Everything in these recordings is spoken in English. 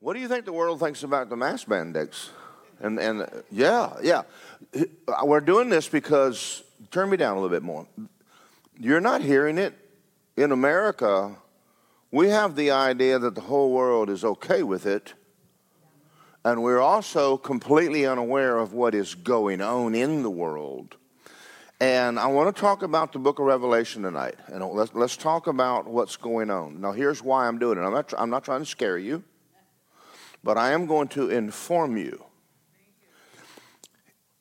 What do you think the world thinks about the mass mandates? And, and yeah, yeah. We're doing this because, turn me down a little bit more. You're not hearing it. In America, we have the idea that the whole world is okay with it. And we're also completely unaware of what is going on in the world. And I want to talk about the book of Revelation tonight. And let's, let's talk about what's going on. Now, here's why I'm doing it. I'm not, I'm not trying to scare you, but I am going to inform you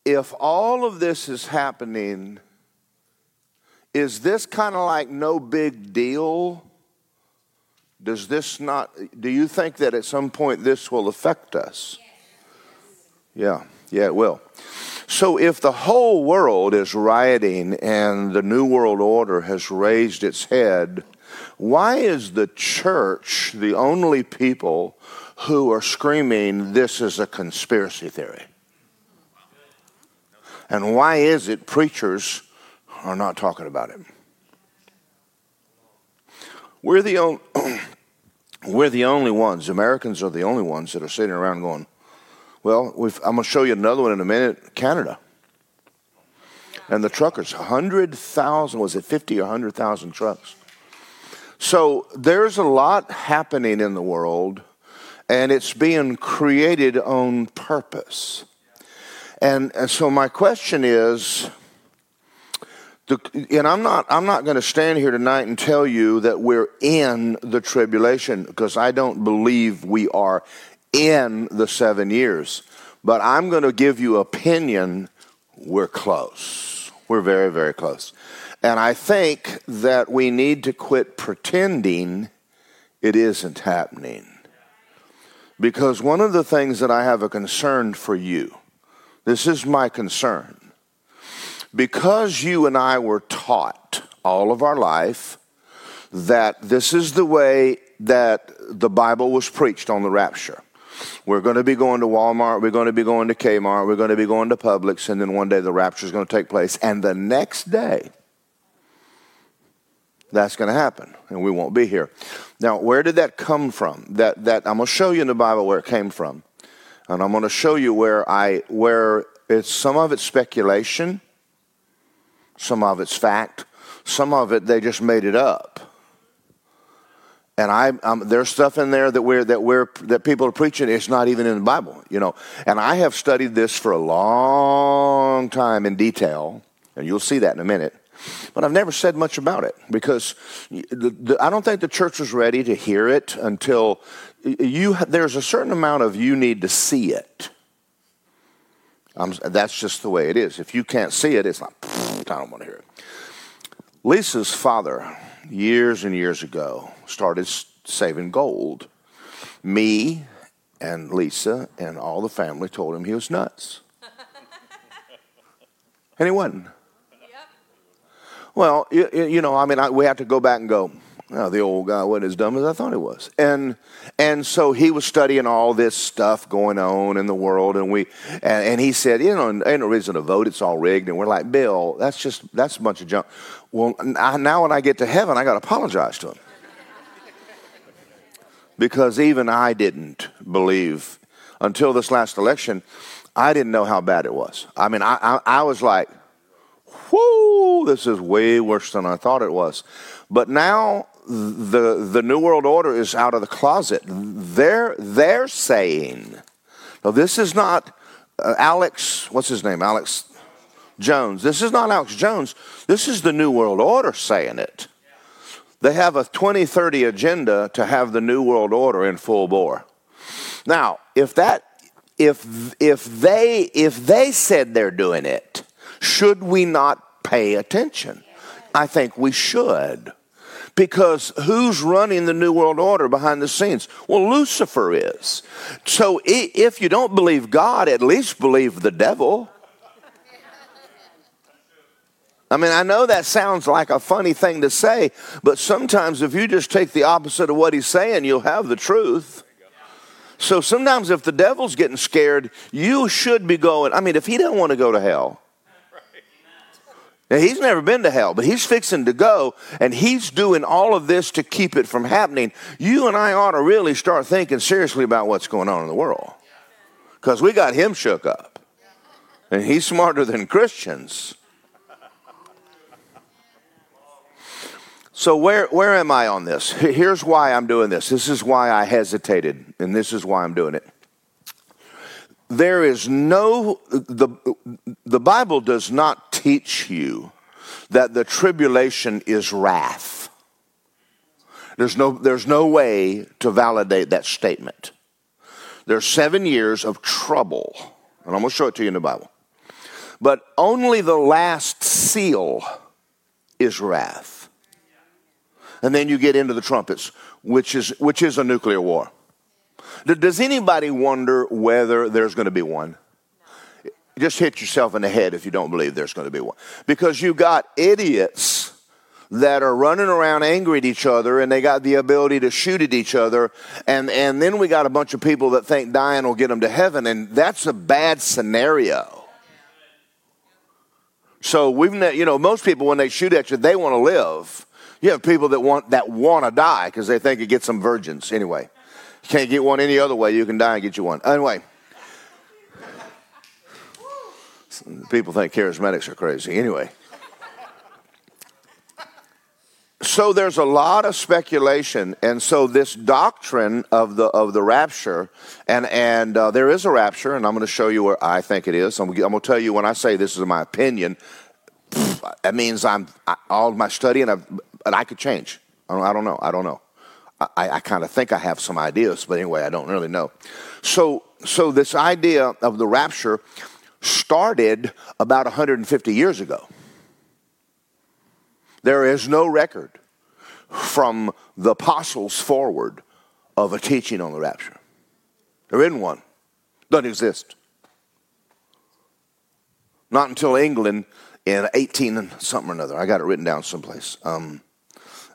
if all of this is happening, is this kind of like no big deal? Does this not, do you think that at some point this will affect us? Yeah, yeah, it will. So if the whole world is rioting and the New World Order has raised its head, why is the church the only people who are screaming this is a conspiracy theory? And why is it preachers are not talking about it? We're the, only, we're the only ones, Americans are the only ones that are sitting around going, well, I'm going to show you another one in a minute Canada. And the truckers, 100,000, was it 50 or 100,000 trucks? So there's a lot happening in the world, and it's being created on purpose. And, and so my question is, the, and I'm not, I'm not going to stand here tonight and tell you that we're in the tribulation because I don't believe we are in the seven years. But I'm going to give you opinion. We're close. We're very, very close. And I think that we need to quit pretending it isn't happening. Because one of the things that I have a concern for you this is my concern. Because you and I were taught all of our life that this is the way that the Bible was preached on the rapture. We're going to be going to Walmart, we're going to be going to Kmart, we're going to be going to Publix, and then one day the rapture is going to take place. And the next day, that's going to happen, and we won't be here. Now, where did that come from? That, that I'm going to show you in the Bible where it came from and I'm going to show you where I where it's some of it's speculation, some of it's fact, some of it they just made it up. And I, um, there's stuff in there that we're that we're that people are preaching. It's not even in the Bible, you know. And I have studied this for a long time in detail, and you'll see that in a minute. But I've never said much about it because the, the, I don't think the church was ready to hear it until you, there's a certain amount of you need to see it. Um, that's just the way it is. If you can't see it, it's like, I don't want to hear it. Lisa's father, years and years ago, started saving gold. Me and Lisa and all the family told him he was nuts. and he wasn't. Well, you, you, know, I mean, I, we have to go back and go, Oh, the old guy wasn't as dumb as I thought he was. And and so he was studying all this stuff going on in the world, and we and, and he said, you know, ain't no reason to vote; it's all rigged. And we're like, Bill, that's just that's a bunch of junk. Well, now when I get to heaven, I got to apologize to him because even I didn't believe until this last election. I didn't know how bad it was. I mean, I, I, I was like, whoo, this is way worse than I thought it was. But now the, the New World Order is out of the closet. They're, they're saying, now this is not uh, Alex, what's his name? Alex Jones. This is not Alex Jones. This is the New World Order saying it. They have a 2030 agenda to have the New World Order in full bore. Now, if that if if they if they said they're doing it, should we not pay attention? I think we should. Because who's running the New World Order behind the scenes? Well, Lucifer is. So if you don't believe God, at least believe the devil. I mean, I know that sounds like a funny thing to say, but sometimes if you just take the opposite of what he's saying, you'll have the truth. So sometimes if the devil's getting scared, you should be going. I mean, if he don't want to go to hell, Now, he's never been to hell, but he's fixing to go, and he's doing all of this to keep it from happening. You and I ought to really start thinking seriously about what's going on in the world because we got him shook up, and he's smarter than Christians. So, where, where am I on this? Here's why I'm doing this. This is why I hesitated, and this is why I'm doing it. There is no, the, the Bible does not teach you that the tribulation is wrath. There's no, there's no way to validate that statement. There's seven years of trouble, and I'm going to show it to you in the Bible. But only the last seal is wrath and then you get into the trumpets, which is, which is a nuclear war. Does anybody wonder whether there's going to be one? Just hit yourself in the head if you don't believe there's going to be one. Because you've got idiots that are running around angry at each other and they got the ability to shoot at each other. And, and then we got a bunch of people that think dying will get them to heaven. And that's a bad scenario. So we've, you know, most people when they shoot at you, they want to live. You have people that want that want to die because they think it gets some virgins. Anyway, you can't get one any other way. You can die and get you one. Anyway, people think charismatics are crazy. Anyway. So there's a lot of speculation, and so this doctrine of the of the rapture, and and uh, there is a rapture, and I'm going to show you where I think it is. I'm, I'm going to tell you when I say this is my opinion. That means I'm I, all my study and I've but I could change. I don't, I don't know. I don't know. I, I kind of think I have some ideas, but anyway, I don't really know. So, so this idea of the rapture started about 150 years ago. There is no record from the apostles forward of a teaching on the rapture. There isn't one. Doesn't exist. Not until England in 18 something or another. I got it written down someplace. Um,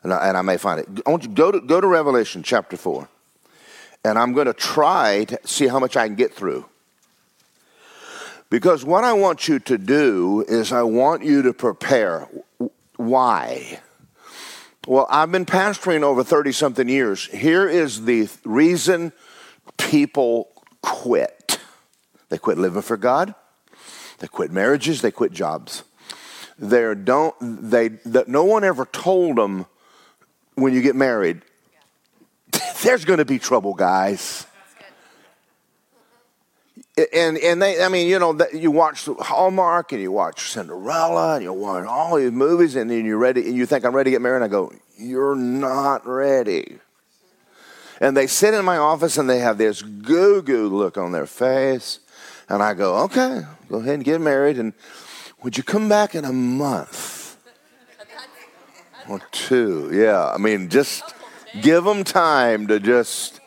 and I, and I may find it. I want you go to, go to Revelation chapter 4, and I'm going to try to see how much I can get through. Because what I want you to do is I want you to prepare. Why? Well, I've been pastoring over 30 something years. Here is the reason people quit they quit living for God, they quit marriages, they quit jobs. They don't, they, no one ever told them when you get married, there's going to be trouble, guys. And and they, I mean, you know, you watch Hallmark and you watch Cinderella and you watch all these movies, and then you're ready, and you think I'm ready to get married. And I go, you're not ready. And they sit in my office and they have this goo goo look on their face, and I go, okay, go ahead and get married, and would you come back in a month? Or two, yeah. I mean, just give them time to just.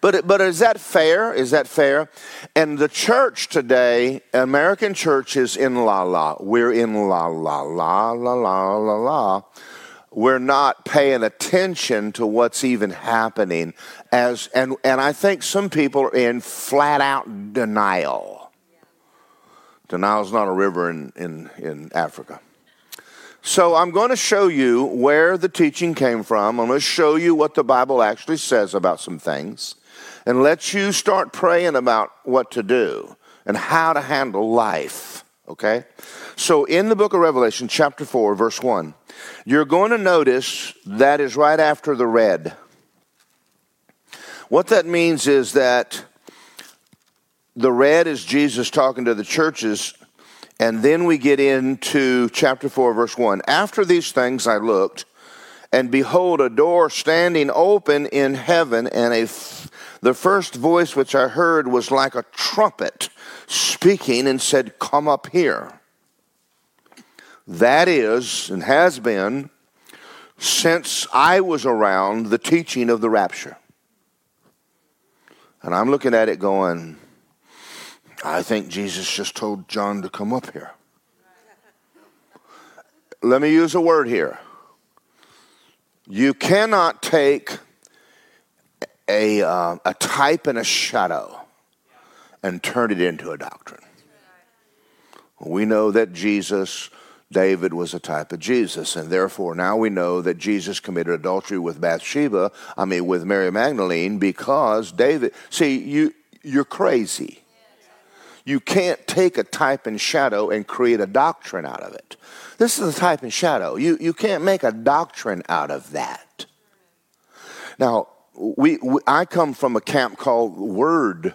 But, but is that fair? Is that fair? And the church today, American church is in la la. We're in la la la la la la la. We're not paying attention to what's even happening as and and I think some people are in flat out denial. Denial is not a river in, in, in Africa. So I'm going to show you where the teaching came from. I'm going to show you what the Bible actually says about some things and let you start praying about what to do and how to handle life. Okay? So in the book of Revelation, chapter 4, verse 1, you're going to notice that is right after the red. What that means is that the red is Jesus talking to the churches and then we get into chapter 4, verse 1. After these things I looked, and behold, a door standing open in heaven, and a f- the first voice which I heard was like a trumpet speaking and said, Come up here. That is, and has been, since I was around, the teaching of the rapture. And I'm looking at it going, I think Jesus just told John to come up here. Let me use a word here. You cannot take a, uh, a type and a shadow and turn it into a doctrine. We know that Jesus David was a type of Jesus, and therefore now we know that Jesus committed adultery with Bathsheba, I mean with Mary Magdalene, because David. See, you you're crazy. You can't take a type and shadow and create a doctrine out of it. This is a type and shadow. You you can't make a doctrine out of that. Now, we, we I come from a camp called Word.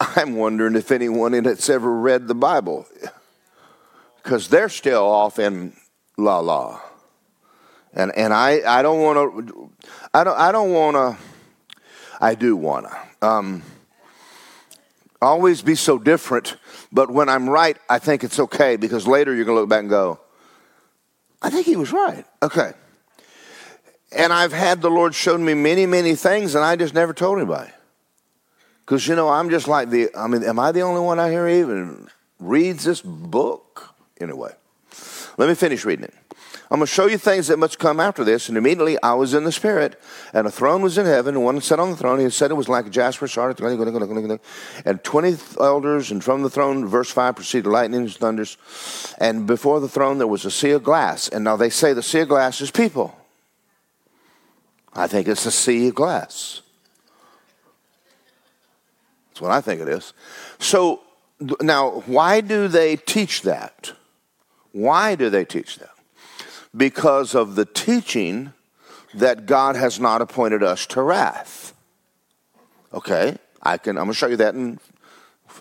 I'm wondering if anyone in it's ever read the Bible because they're still off in la la. And, and I, I don't want to, I don't, I don't want to, I do want to. Um, always be so different, but when I'm right, I think it's okay because later you're going to look back and go, I think he was right. Okay. And I've had the Lord show me many, many things, and I just never told anybody. Because, you know, I'm just like the, I mean, am I the only one out here even reads this book? Anyway, let me finish reading it. I'm going to show you things that must come after this. And immediately I was in the Spirit, and a throne was in heaven, and one sat on the throne. He said it was like jasper, scarlet, and 20 elders, and from the throne, verse 5, proceeded lightnings, and thunders. And before the throne, there was a sea of glass. And now they say the sea of glass is people. I think it's a sea of glass. That's what I think it is. So now, why do they teach that? Why do they teach that? Because of the teaching that God has not appointed us to wrath. Okay, I can. I'm going to show you that in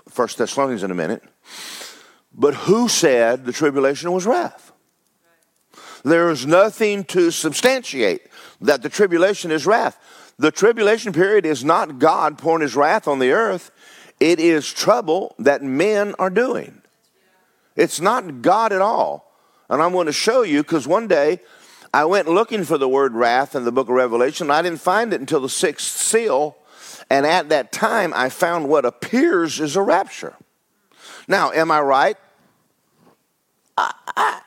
First Thessalonians in a minute. But who said the tribulation was wrath? There is nothing to substantiate that the tribulation is wrath. The tribulation period is not God pouring his wrath on the earth, it is trouble that men are doing. It's not God at all. And I'm going to show you because one day I went looking for the word wrath in the book of Revelation. I didn't find it until the sixth seal. And at that time, I found what appears is a rapture. Now, am I right? I, I,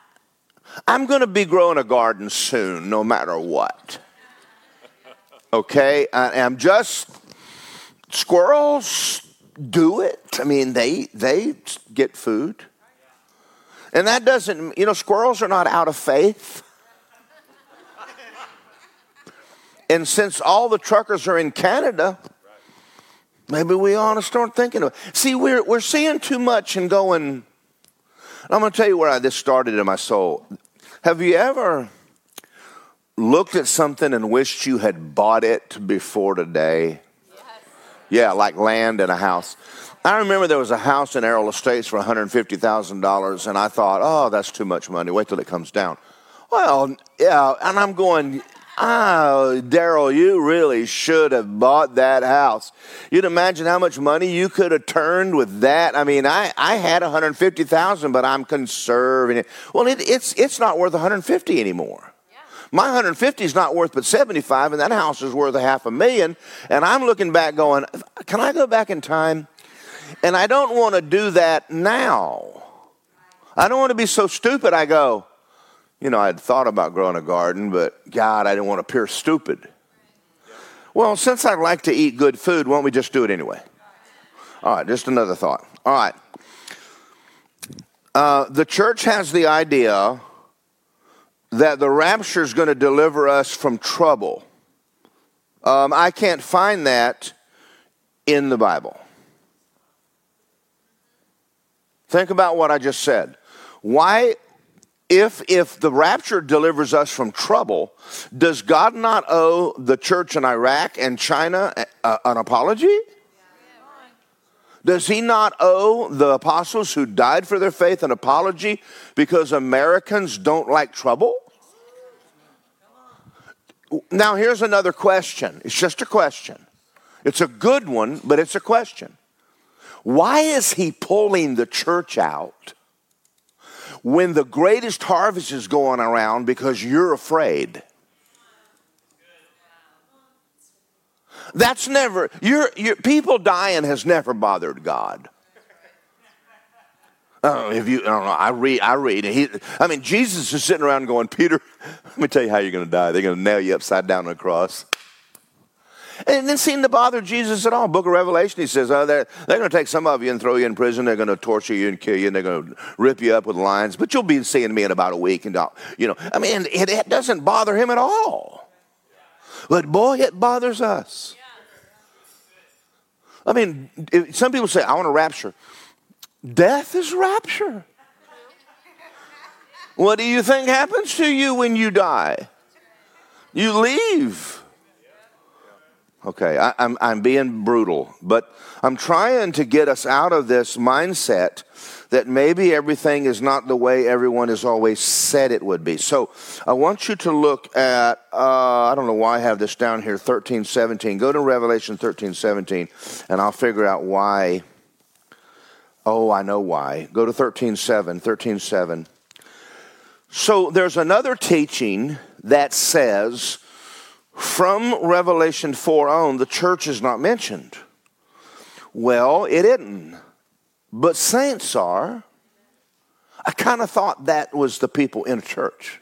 I'm going to be growing a garden soon, no matter what. Okay? I, I'm just, squirrels do it. I mean, they, they get food. And that doesn't, you know, squirrels are not out of faith. And since all the truckers are in Canada, maybe we ought to start thinking of it. See, we're, we're seeing too much and going. I'm going to tell you where I, this started in my soul. Have you ever looked at something and wished you had bought it before today? Yes. Yeah, like land and a house. I remember there was a house in Errol Estates for $150,000, and I thought, oh, that's too much money. Wait till it comes down. Well, yeah, and I'm going, oh, Daryl, you really should have bought that house. You'd imagine how much money you could have turned with that. I mean, I, I had 150,000, but I'm conserving it. Well, it, it's, it's not worth 150 anymore. My 150 is not worth but 75, and that house is worth a half a million. And I'm looking back going, can I go back in time? And I don't want to do that now. I don't want to be so stupid. I go, you know, I'd thought about growing a garden, but God, I didn't want to appear stupid. Well, since I like to eat good food, why don't we just do it anyway? All right, just another thought. All right. Uh, the church has the idea that the rapture is going to deliver us from trouble. Um, I can't find that in the Bible. Think about what I just said. Why, if, if the rapture delivers us from trouble, does God not owe the church in Iraq and China a, an apology? Does he not owe the apostles who died for their faith an apology because Americans don't like trouble? Now, here's another question. It's just a question. It's a good one, but it's a question. Why is he pulling the church out when the greatest harvest is going around because you're afraid? That's never, your, your, people dying has never bothered God. Uh, if you, I don't know. I read. I read. He, I mean, Jesus is sitting around going, Peter, let me tell you how you're going to die. They're going to nail you upside down on a cross. And it didn't seem to bother Jesus at all. Book of Revelation, he says, oh, they're, they're going to take some of you and throw you in prison. They're going to torture you and kill you, and they're going to rip you up with lions. But you'll be seeing me in about a week. And, uh, you know, I mean, it, it doesn't bother him at all. But boy, it bothers us. I mean, some people say, I want a rapture. Death is rapture. What do you think happens to you when you die? You leave. Okay, I, am I'm, I'm being brutal, but I'm trying to get us out of this mindset that maybe everything is not the way everyone has always said it would be. So I want you to look at, uh, I don't know why I have this down here, 13, 17. Go to Revelation 13, 17, and I'll figure out why. Oh, I know why. Go to 13, 7, 13, 7. So there's another teaching that says from Revelation 4 on, the church is not mentioned. Well, it isn't. But saints are. I kind of thought that was the people in a church.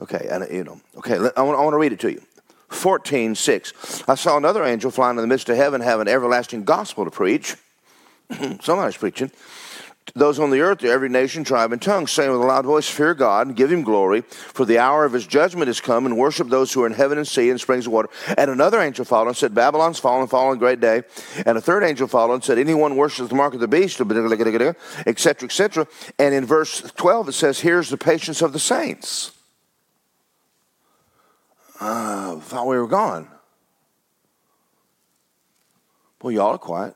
Okay, and you know, okay, I want, I want to read it to you. 14, 6. I saw another angel flying in the midst of heaven, having everlasting gospel to preach. Somebody's preaching those on the earth every nation, tribe, and tongue, saying with a loud voice, Fear God and give him glory, for the hour of his judgment is come, and worship those who are in heaven and sea and springs of water. And another angel followed and said, Babylon's fallen, fallen, great day. And a third angel followed and said, Anyone worships the mark of the beast, etc., etc. And in verse 12 it says, Here's the patience of the saints. Uh, thought we were gone. Well, y'all are quiet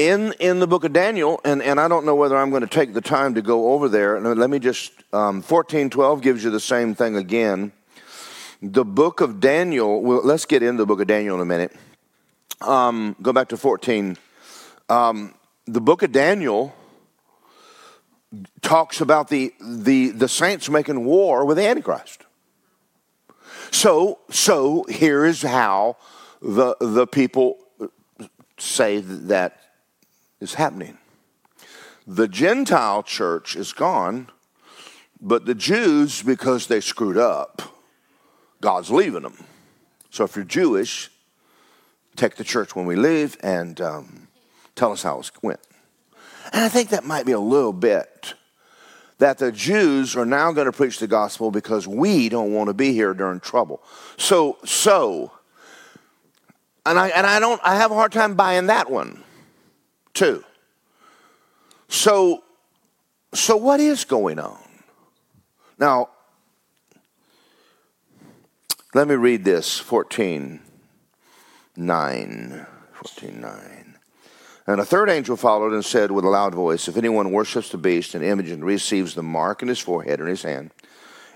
in in the book of Daniel, and, and I don't know whether I'm going to take the time to go over there. Let me just um, fourteen twelve gives you the same thing again. The book of Daniel. Well, let's get into the book of Daniel in a minute. Um, go back to fourteen. Um, the book of Daniel talks about the the the saints making war with the Antichrist. So so here is how the the people say that is happening. The Gentile church is gone, but the Jews, because they screwed up, God's leaving them. So if you're Jewish, take the church when we leave and um, tell us how it went. And I think that might be a little bit that the Jews are now going to preach the gospel because we don't want to be here during trouble. So, so, and I and I don't I have a hard time buying that one. So, so what is going on? Now, let me read this 14 9. 14 9. And a third angel followed and said with a loud voice, If anyone worships the beast and image and receives the mark in his forehead or in his hand,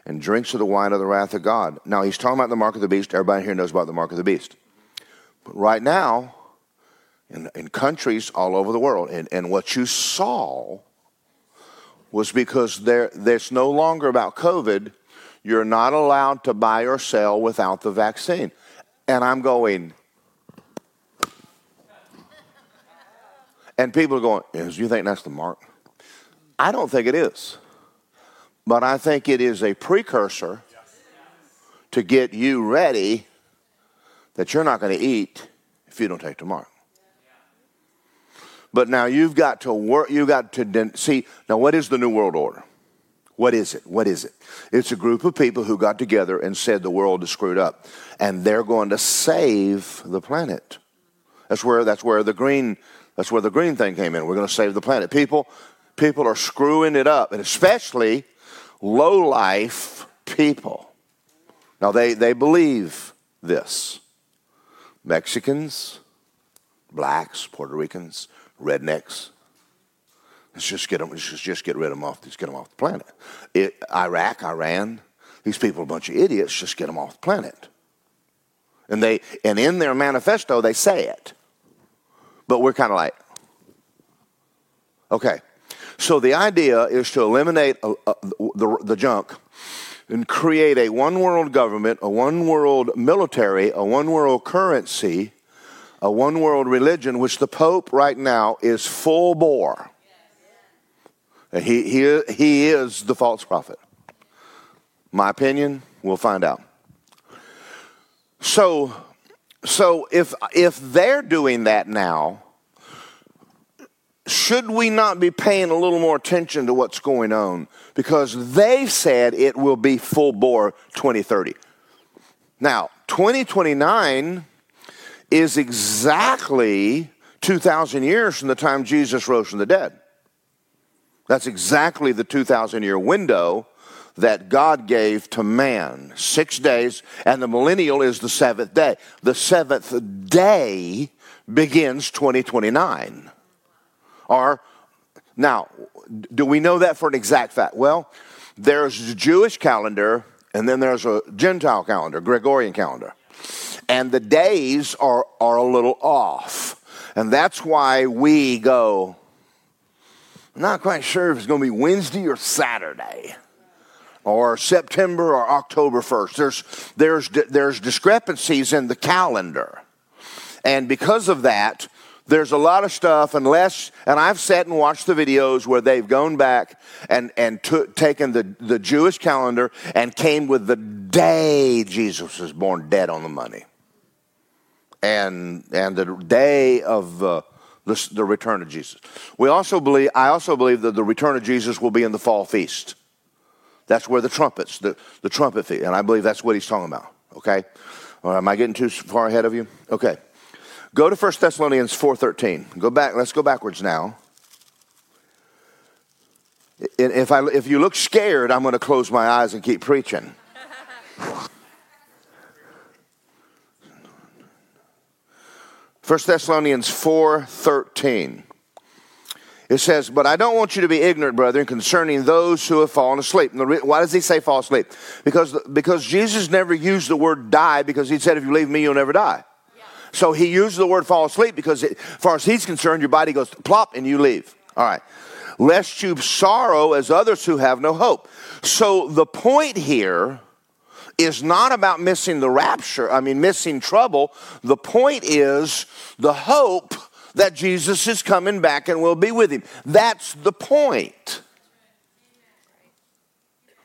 and drinks of the wine of the wrath of God. Now, he's talking about the mark of the beast. Everybody here knows about the mark of the beast. But right now, in, in countries all over the world. And, and what you saw was because there, there's no longer about COVID, you're not allowed to buy or sell without the vaccine. And I'm going, and people are going, do you think that's the mark? I don't think it is. But I think it is a precursor to get you ready that you're not going to eat if you don't take the mark. But now you've got to work, you've got to see. Now, what is the New World Order? What is it? What is it? It's a group of people who got together and said the world is screwed up, and they're going to save the planet. That's where that's where the green that's where the green thing came in. We're going to save the planet. People people are screwing it up, and especially low life people. Now they they believe this. Mexicans, blacks, Puerto Ricans, rednecks. Let's just get them. Let's just get rid of them off. Let's get them off the planet. It, Iraq, Iran, these people are a bunch of idiots. Just get them off the planet. And they and in their manifesto they say it, but we're kind of like, okay. So the idea is to eliminate uh, uh, the, the junk and create a one world government, a one world military, a one world currency a one world religion, which the Pope right now is full bore. He, he, he is the false prophet. My opinion, we'll find out. So, so if if they're doing that now, should we not be paying a little more attention to what's going on? Because they said it will be full bore 2030. Now, 2029 is exactly 2,000 years from the time Jesus rose from the dead. That's exactly the 2,000 year window that God gave to man. Six days, and the millennial is the seventh day. The seventh day begins 2029. Or, now, do we know that for an exact fact? Well, there's a Jewish calendar, and then there's a Gentile calendar, Gregorian calendar. And the days are, are a little off. And that's why we go, I'm not quite sure if it's going to be Wednesday or Saturday or September or October 1st. There's, there's, there's discrepancies in the calendar. And because of that, there's a lot of stuff unless and i've sat and watched the videos where they've gone back and and t- taken the, the jewish calendar and came with the day jesus was born dead on the money and and the day of uh, the, the return of jesus we also believe i also believe that the return of jesus will be in the fall feast that's where the trumpets the, the trumpet feast and i believe that's what he's talking about okay or am i getting too far ahead of you okay Go to 1 Thessalonians 4.13. Go back. Let's go backwards now. If, I, if you look scared, I'm going to close my eyes and keep preaching. First Thessalonians 4:13. It says, But I don't want you to be ignorant, brethren, concerning those who have fallen asleep. why does he say fall asleep? Because, because Jesus never used the word die because he said, If you leave me, you'll never die. So he used the word fall asleep because, it, as far as he's concerned, your body goes plop and you leave. All right. Lest you sorrow as others who have no hope. So the point here is not about missing the rapture, I mean, missing trouble. The point is the hope that Jesus is coming back and will be with him. That's the point.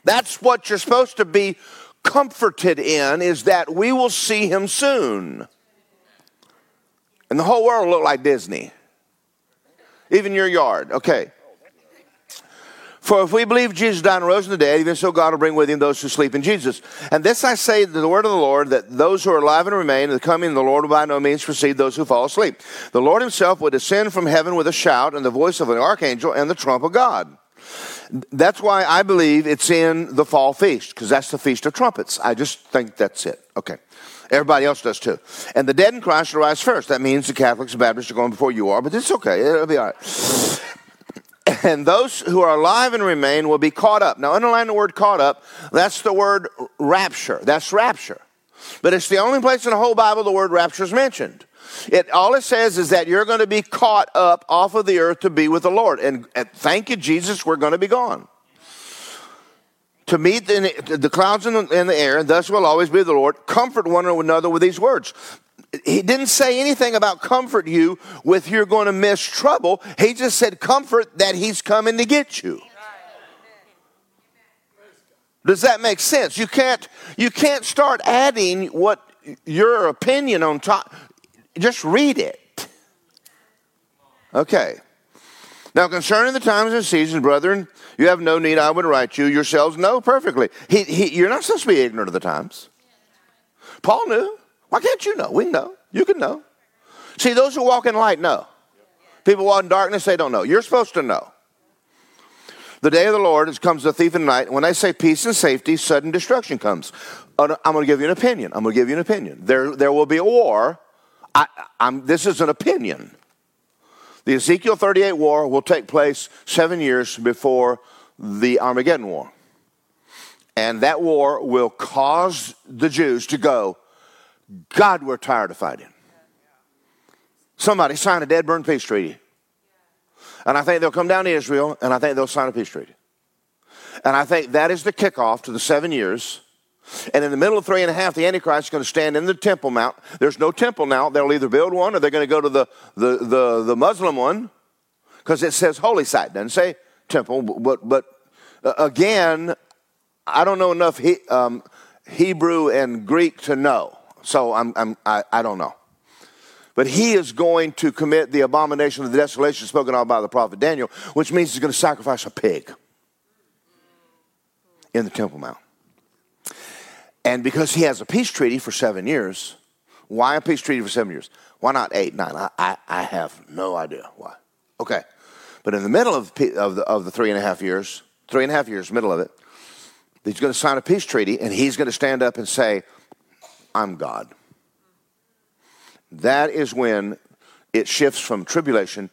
That's what you're supposed to be comforted in is that we will see him soon. And the whole world look like Disney. Even your yard. Okay. For if we believe Jesus died and rose from the dead, even so God will bring with him those who sleep in Jesus. And this I say to the word of the Lord, that those who are alive and remain, in the coming of the Lord will by no means precede those who fall asleep. The Lord himself will descend from heaven with a shout and the voice of an archangel and the trump of God. That's why I believe it's in the fall feast, because that's the feast of trumpets. I just think that's it. Okay. Everybody else does too. And the dead in Christ will rise first. That means the Catholics and Baptists are going before you are, but it's okay. It'll be all right. And those who are alive and remain will be caught up. Now, underline the word caught up. That's the word rapture. That's rapture. But it's the only place in the whole Bible the word rapture is mentioned. It all it says is that you're going to be caught up off of the earth to be with the Lord. And, and thank you, Jesus, we're going to be gone to meet the, the clouds in the, in the air, and thus will always be the Lord. Comfort one another with these words. He didn't say anything about comfort you with you're going to miss trouble. He just said comfort that he's coming to get you. Does that make sense? You can't you can't start adding what your opinion on top. Just read it. Okay. Now, concerning the times and seasons, brethren, you have no need I would write you. Yourselves know perfectly. He, he, you're not supposed to be ignorant of the times. Paul knew. Why can't you know? We know. You can know. See, those who walk in light know. People walk in darkness, they don't know. You're supposed to know. The day of the Lord is comes a thief in the night. When I say peace and safety, sudden destruction comes. Oh, I'm going to give you an opinion. I'm going to give you an opinion. There, there will be a war. I'm. this is an opinion. The Ezekiel 38 war will take place seven years before the Armageddon war. And that war will cause the Jews to go, God, we're tired of fighting. Somebody sign a dead burn peace treaty. And I think they'll come down to Israel and I think they'll sign a peace treaty. And I think that is the kickoff to the seven years and in the middle of three and a half, the Antichrist is going to stand in the Temple Mount. There's no temple now. They'll either build one or they're going to go to the, the, the, the Muslim one because it says holy site, doesn't say temple. But, but uh, again, I don't know enough he, um, Hebrew and Greek to know. So I'm, I'm, I, I don't know. But he is going to commit the abomination of the desolation spoken of by the prophet Daniel, which means he's going to sacrifice a pig in the Temple Mount. And because he has a peace treaty for seven years, why a peace treaty for seven years? Why not eight, nine? I, I, I have no idea why. Okay. But in the middle of, of, the, of the three and a half years, three and a half years, middle of it, he's going to sign a peace treaty and he's going to stand up and say, I'm God. That is when it shifts from tribulation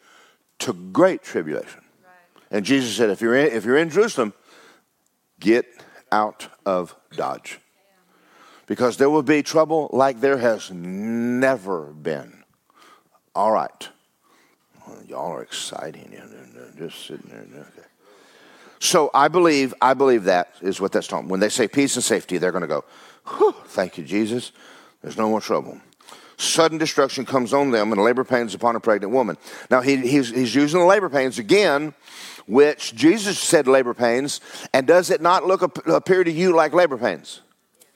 to great tribulation. Right. And Jesus said, if you're, in, if you're in Jerusalem, get out of Dodge. Because there will be trouble like there has never been. All right. Y'all are exciting. Just sitting there. Okay. So I believe, I believe that is what that's talking. When they say peace and safety, they're going to go, thank you, Jesus. There's no more trouble. Sudden destruction comes on them and labor pains upon a pregnant woman. Now he, he's, he's using the labor pains again, which Jesus said labor pains, and does it not look appear to you like labor pains?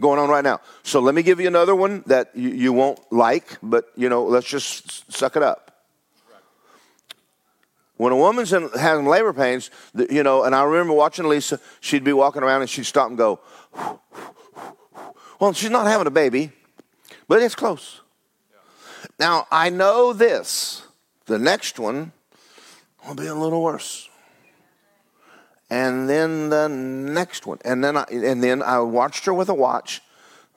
Going on right now. So let me give you another one that you, you won't like, but you know, let's just suck it up. When a woman's in, having labor pains, you know, and I remember watching Lisa, she'd be walking around and she'd stop and go, well, she's not having a baby, but it's close. Now, I know this. The next one will be a little worse. And then the next one. And then I, and then I watched her with a watch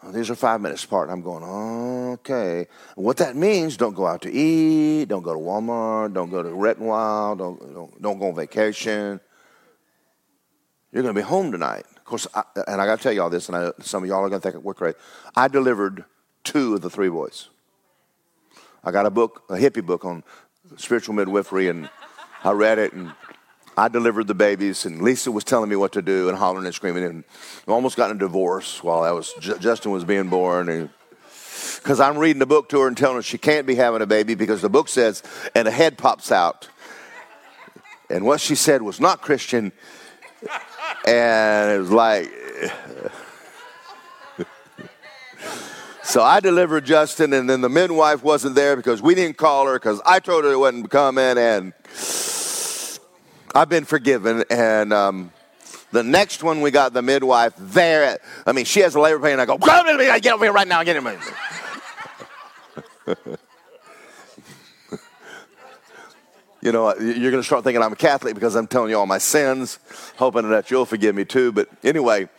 Oh, these are five minutes apart. I'm going, okay. What that means, don't go out to eat, don't go to Walmart, don't go to Wild, don't, don't, don't go on vacation. You're going to be home tonight. Course, I, and I got to tell y'all this, and I, some of y'all are going to think we're crazy. I delivered two of the three boys. I got a book, a hippie book on spiritual midwifery, and I read it, and I delivered the babies, and Lisa was telling me what to do and hollering and screaming, and I almost got in a divorce while I was Justin was being born. Because I'm reading the book to her and telling her she can't be having a baby because the book says, and a head pops out. And what she said was not Christian, and it was like. So I delivered Justin, and then the midwife wasn't there because we didn't call her because I told her it wasn't coming, and I've been forgiven. And um, the next one, we got the midwife there. I mean, she has a labor pain. I go, come me. Get over here right now. Get him. you know, you're going to start thinking I'm a Catholic because I'm telling you all my sins, hoping that you'll forgive me too. But anyway,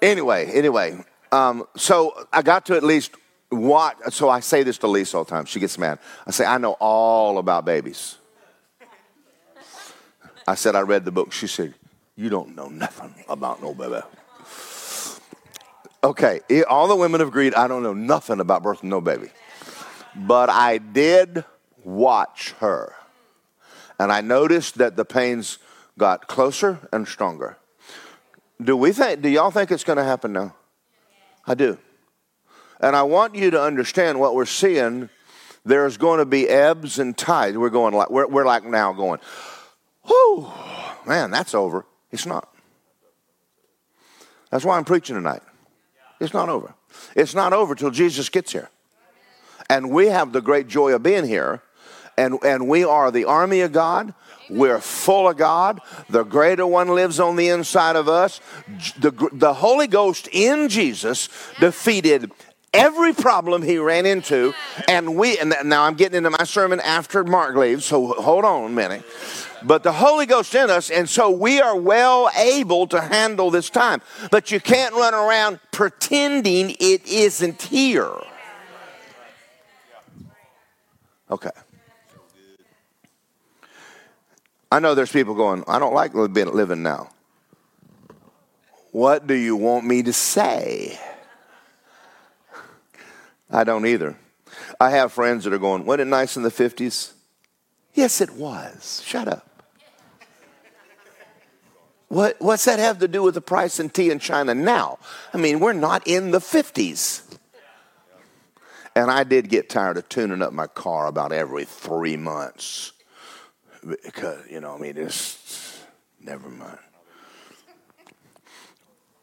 anyway, anyway. Um, so I got to at least watch. So I say this to Lisa all the time. She gets mad. I say, I know all about babies. I said, I read the book. She said, You don't know nothing about no baby. Okay, all the women have agreed I don't know nothing about birthing no baby. But I did watch her. And I noticed that the pains got closer and stronger. Do we think do y'all think it's going to happen now? I do. And I want you to understand what we're seeing. There's going to be ebbs and tides. We're going like we're, we're like now going, whoo, man, that's over. It's not. That's why I'm preaching tonight. It's not over. It's not over till Jesus gets here. And we have the great joy of being here. And, and we are the army of God. We're full of God. The greater one lives on the inside of us. The, the Holy Ghost in Jesus defeated every problem he ran into. And we, and now I'm getting into my sermon after Mark leaves, so hold on a minute but the Holy Ghost in us, and so we are well able to handle this time. But you can't run around pretending it isn't here. Okay. I know there's people going, I don't like living now. What do you want me to say? I don't either. I have friends that are going, wasn't it nice in the 50s? Yes, it was. Shut up. What, what's that have to do with the price in tea in China now? I mean, we're not in the 50s. And I did get tired of tuning up my car about every three months. Because, you know, I mean, it's never mind.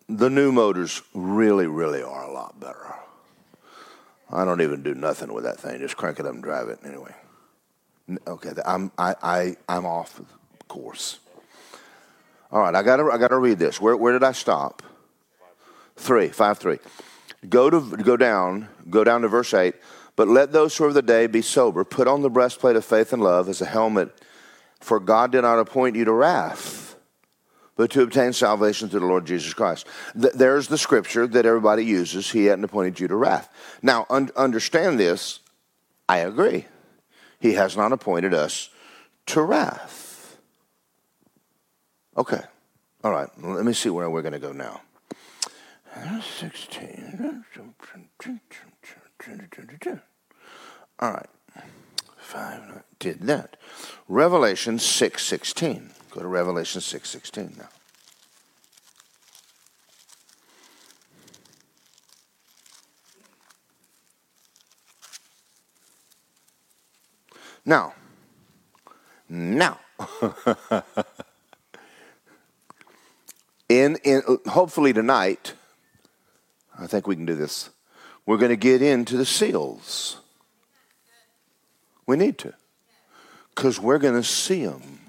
The new motors really, really are a lot better. I don't even do nothing with that thing. Just crank it up and drive it anyway. Okay, I'm I, I I'm off course. All right, I got to I got to read this. Where where did I stop? Three, five, three. Go to go down, go down to verse eight. But let those who are of the day be sober. Put on the breastplate of faith and love as a helmet. For God did not appoint you to wrath, but to obtain salvation through the Lord Jesus Christ. Th- there's the scripture that everybody uses. He hadn't appointed you to wrath. Now, un- understand this. I agree. He has not appointed us to wrath. Okay. All right. Let me see where we're going to go now. 16. All right. Five did that. Revelation 6.16. Go to Revelation 6.16 now. Now, now, in, in hopefully tonight, I think we can do this. We're going to get into the seals. We need to, because we're going to see them.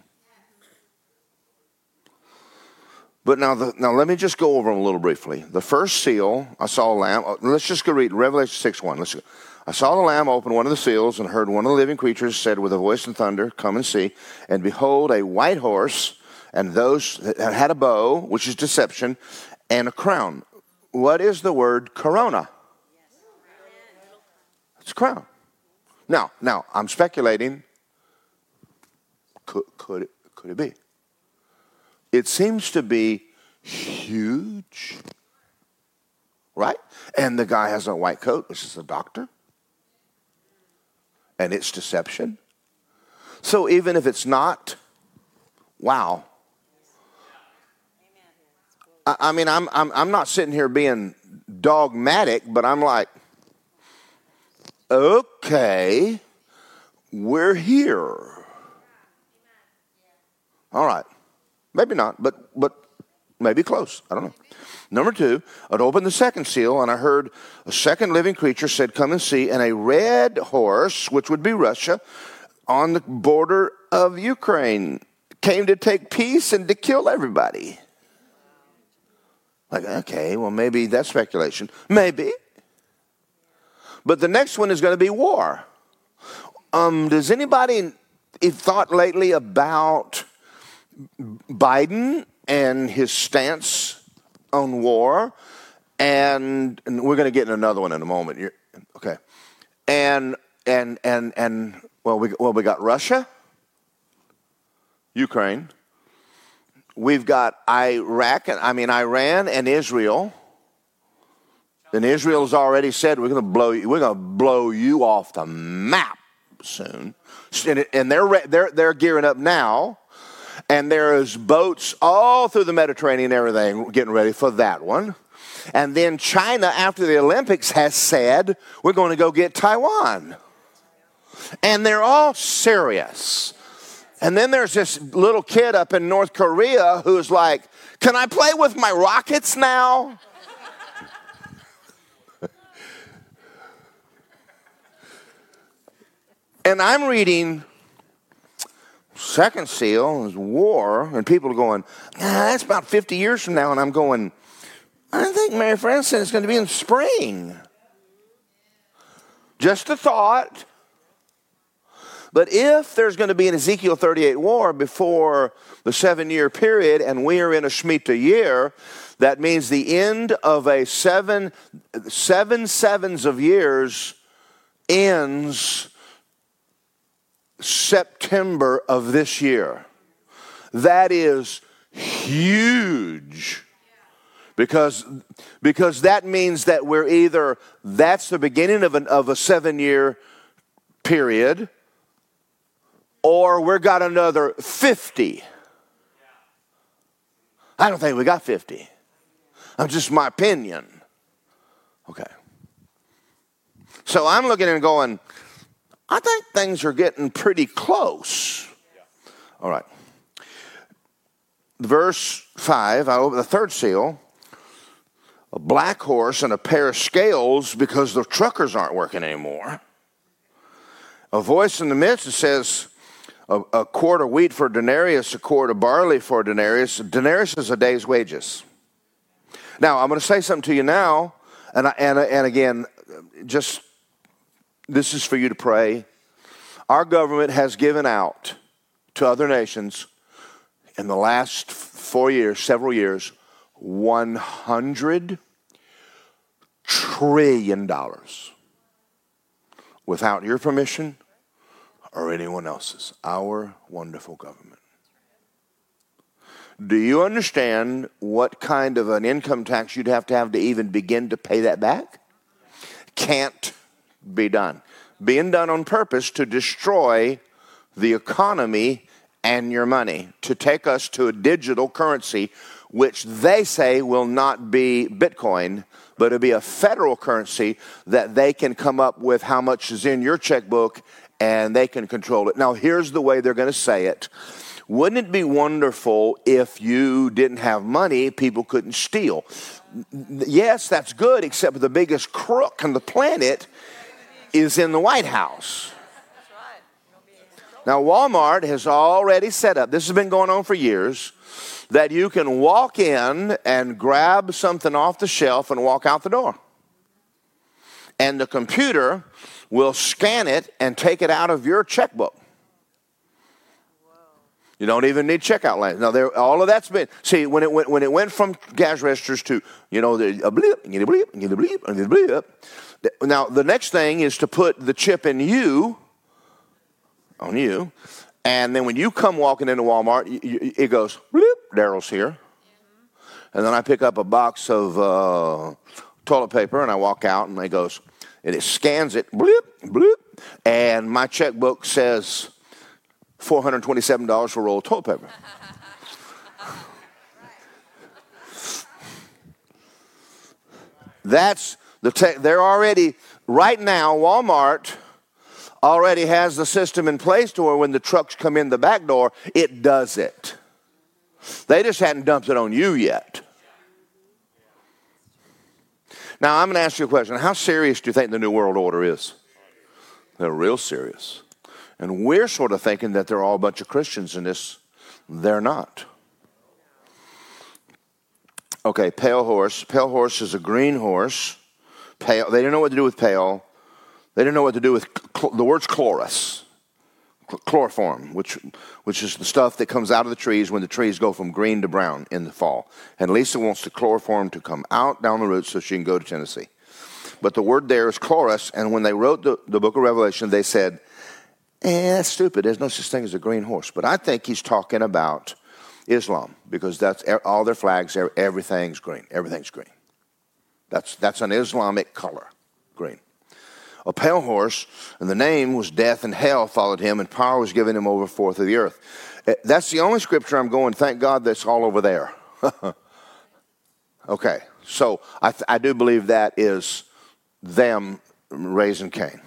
But now, the, now let me just go over them a little briefly. The first seal, I saw a lamb. Uh, let's just go read Revelation 6 1. Let's go. I saw the Lamb open one of the seals and heard one of the living creatures said with a voice and thunder, Come and see. And behold, a white horse, and those that had a bow, which is deception, and a crown. What is the word corona? It's a crown. Now, now I'm speculating. Could, could, could it be? It seems to be huge, right? And the guy has a white coat, which is a doctor and it's deception. So even if it's not, wow. I, I mean, I'm, I'm, I'm not sitting here being dogmatic, but I'm like, okay, we're here. All right. Maybe not, but, but maybe close. I don't know. Number two, I'd opened the second seal, and I heard a second living creature said, Come and see, and a red horse, which would be Russia, on the border of Ukraine, came to take peace and to kill everybody. Like, okay, well, maybe that's speculation. Maybe. But the next one is going to be war. Um, does anybody have thought lately about Biden and his stance on war, and, and we're going to get in another one in a moment. You're, okay, and and and and well, we well we got Russia, Ukraine. We've got Iraq, I mean Iran and Israel. And has already said we're going to blow you, we're going to blow you off the map soon. And they're they're they're gearing up now and there is boats all through the Mediterranean, everything getting ready for that one. And then China, after the Olympics, has said, we're going to go get Taiwan. And they're all serious. And then there's this little kid up in North Korea who's like, Can I play with my rockets now? And I'm reading Second seal is war, and people are going, that's about 50 years from now. And I'm going, I think Mary Frances it's going to be in spring. Just a thought. But if there's going to be an Ezekiel 38 war before the seven year period, and we are in a Shemitah year, that means the end of a seven, seven sevens of years ends September of this year. That is huge. Because, because that means that we're either, that's the beginning of, an, of a seven year period, or we've got another 50. I don't think we got 50. I'm just my opinion. Okay. So I'm looking and going, I think things are getting pretty close. All right. Verse 5, I open the third seal. a black horse and a pair of scales because the truckers aren't working anymore. A voice in the midst that says, a, a quart of wheat for a denarius, a quart of barley for a denarius. A denarius is a day's wages. Now, I'm going to say something to you now, and, I, and, and again, just this is for you to pray. Our government has given out to other nations in the last four years, several years, $100 trillion without your permission or anyone else's. Our wonderful government. Do you understand what kind of an income tax you'd have to have to even begin to pay that back? Can't be done. Being done on purpose to destroy the economy and your money, to take us to a digital currency, which they say will not be Bitcoin, but it'll be a federal currency that they can come up with how much is in your checkbook and they can control it. Now, here's the way they're going to say it. Wouldn't it be wonderful if you didn't have money, people couldn't steal? Yes, that's good, except the biggest crook on the planet is in the White House. Now, Walmart has already set up, this has been going on for years, that you can walk in and grab something off the shelf and walk out the door. And the computer will scan it and take it out of your checkbook. You don't even need checkout lines. Now, there, all of that's been see when it went when it went from gas registers to you know the a blip, bleep, a blip, and a blip, and a blip. Now the next thing is to put the chip in you, on you, and then when you come walking into Walmart, it goes. Daryl's here, and then I pick up a box of uh, toilet paper and I walk out, and it goes and it scans it, bloop, bloop, and my checkbook says $427 for a roll of toilet paper. That's the they're already right now Walmart already has the system in place to where when the trucks come in the back door, it does it. They just hadn't dumped it on you yet. Now, I'm going to ask you a question. How serious do you think the New World Order is? They're real serious. And we're sort of thinking that they're all a bunch of Christians in this. They're not. Okay, pale horse. Pale horse is a green horse. Pale. They didn't know what to do with pale. They didn't know what to do with cl- the word's chloris chloroform, which, which is the stuff that comes out of the trees when the trees go from green to brown in the fall. And Lisa wants the chloroform to come out down the roots so she can go to Tennessee. But the word there is chloris, and when they wrote the, the book of Revelation, they said, eh, that's stupid. There's no such thing as a green horse. But I think he's talking about Islam because that's all their flags, everything's green. Everything's green. That's, that's an Islamic color, green a pale horse, and the name was death and hell followed him, and power was given him over fourth of the earth. Eh, that's the only scripture I'm going, thank God that's all over there. okay, so I, th- I do believe that is them raising Cain.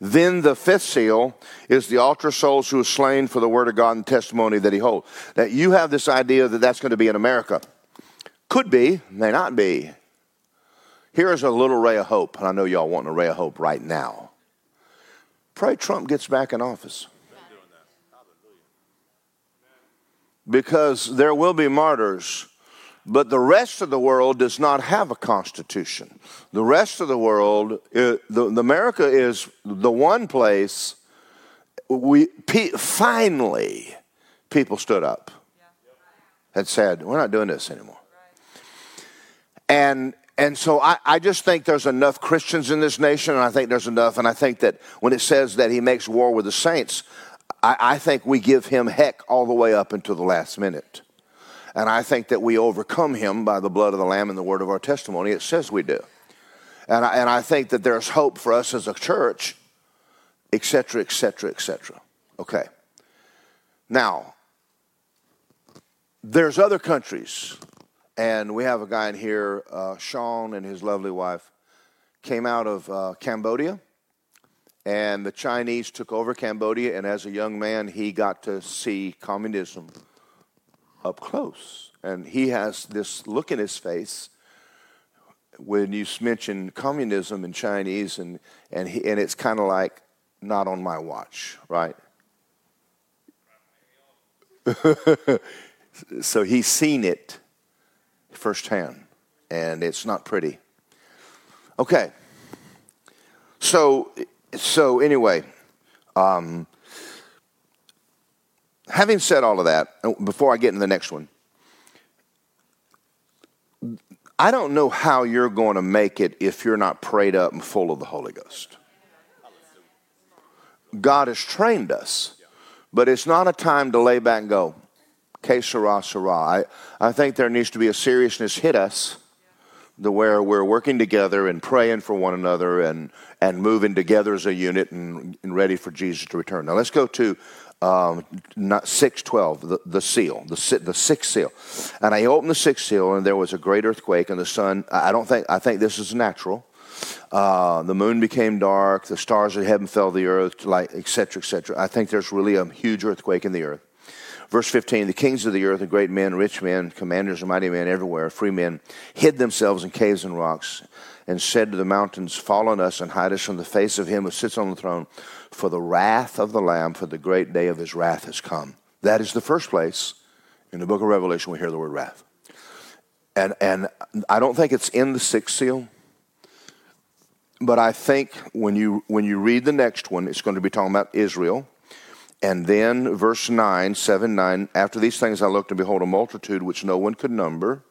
Then the fifth seal is the altar souls who are slain for the word of God and testimony that he holds. That you have this idea that that's going to be in America. Could be, may not be. Here's a little ray of hope, and I know y'all want a ray of hope right now. Pray Trump gets back in office. Because there will be martyrs, but the rest of the world does not have a constitution. The rest of the world, the, America is the one place we finally people stood up and said, "We're not doing this anymore." And and so I, I, just think there's enough Christians in this nation, and I think there's enough. And I think that when it says that he makes war with the saints, I, I think we give him heck all the way up until the last minute. And I think that we overcome him by the blood of the Lamb and the word of our testimony. It says we do. And I, and I think that there's hope for us as a church, et cetera, et cetera, et cetera. Okay. Now, there's other countries and we have a guy in here, uh, Sean and his lovely wife, came out of uh, Cambodia. And the Chinese took over Cambodia, and as a young man, he got to see communism up close. And he has this look in his face when you mention communism in Chinese, and, and, he, and it's kind of like, not on my watch, right? so he's seen it firsthand, and it's not pretty. Okay. So, so anyway, um, having said all of that, before I get into the next one, I don't know how you're going to make it if you're not prayed up and full of the Holy Ghost. God has trained us, but it's not a time to lay back and go, que sera, sera. I, I think there needs to be a seriousness hit us the where we're working together and praying for one another and, and moving together as a unit and, and ready for Jesus to return. Now let's go to um, not 612, the, the seal, the, the sixth seal. And I opened the sixth seal, and there was a great earthquake, and the sun, I don't think, I think this is natural. Uh, the moon became dark, the stars of heaven fell to the earth, like, et cetera, et cetera. I think there's really a huge earthquake in the earth. Verse 15 The kings of the earth, the great men, rich men, commanders, and mighty men everywhere, free men, hid themselves in caves and rocks, and said to the mountains, Fall on us and hide us from the face of him who sits on the throne for the wrath of the Lamb, for the great day of his wrath has come. That is the first place in the book of Revelation we hear the word wrath. And, and I don't think it's in the sixth seal, but I think when you, when you read the next one, it's going to be talking about Israel. And then verse 9, 7, 9, after these things I looked and behold a multitude which no one could number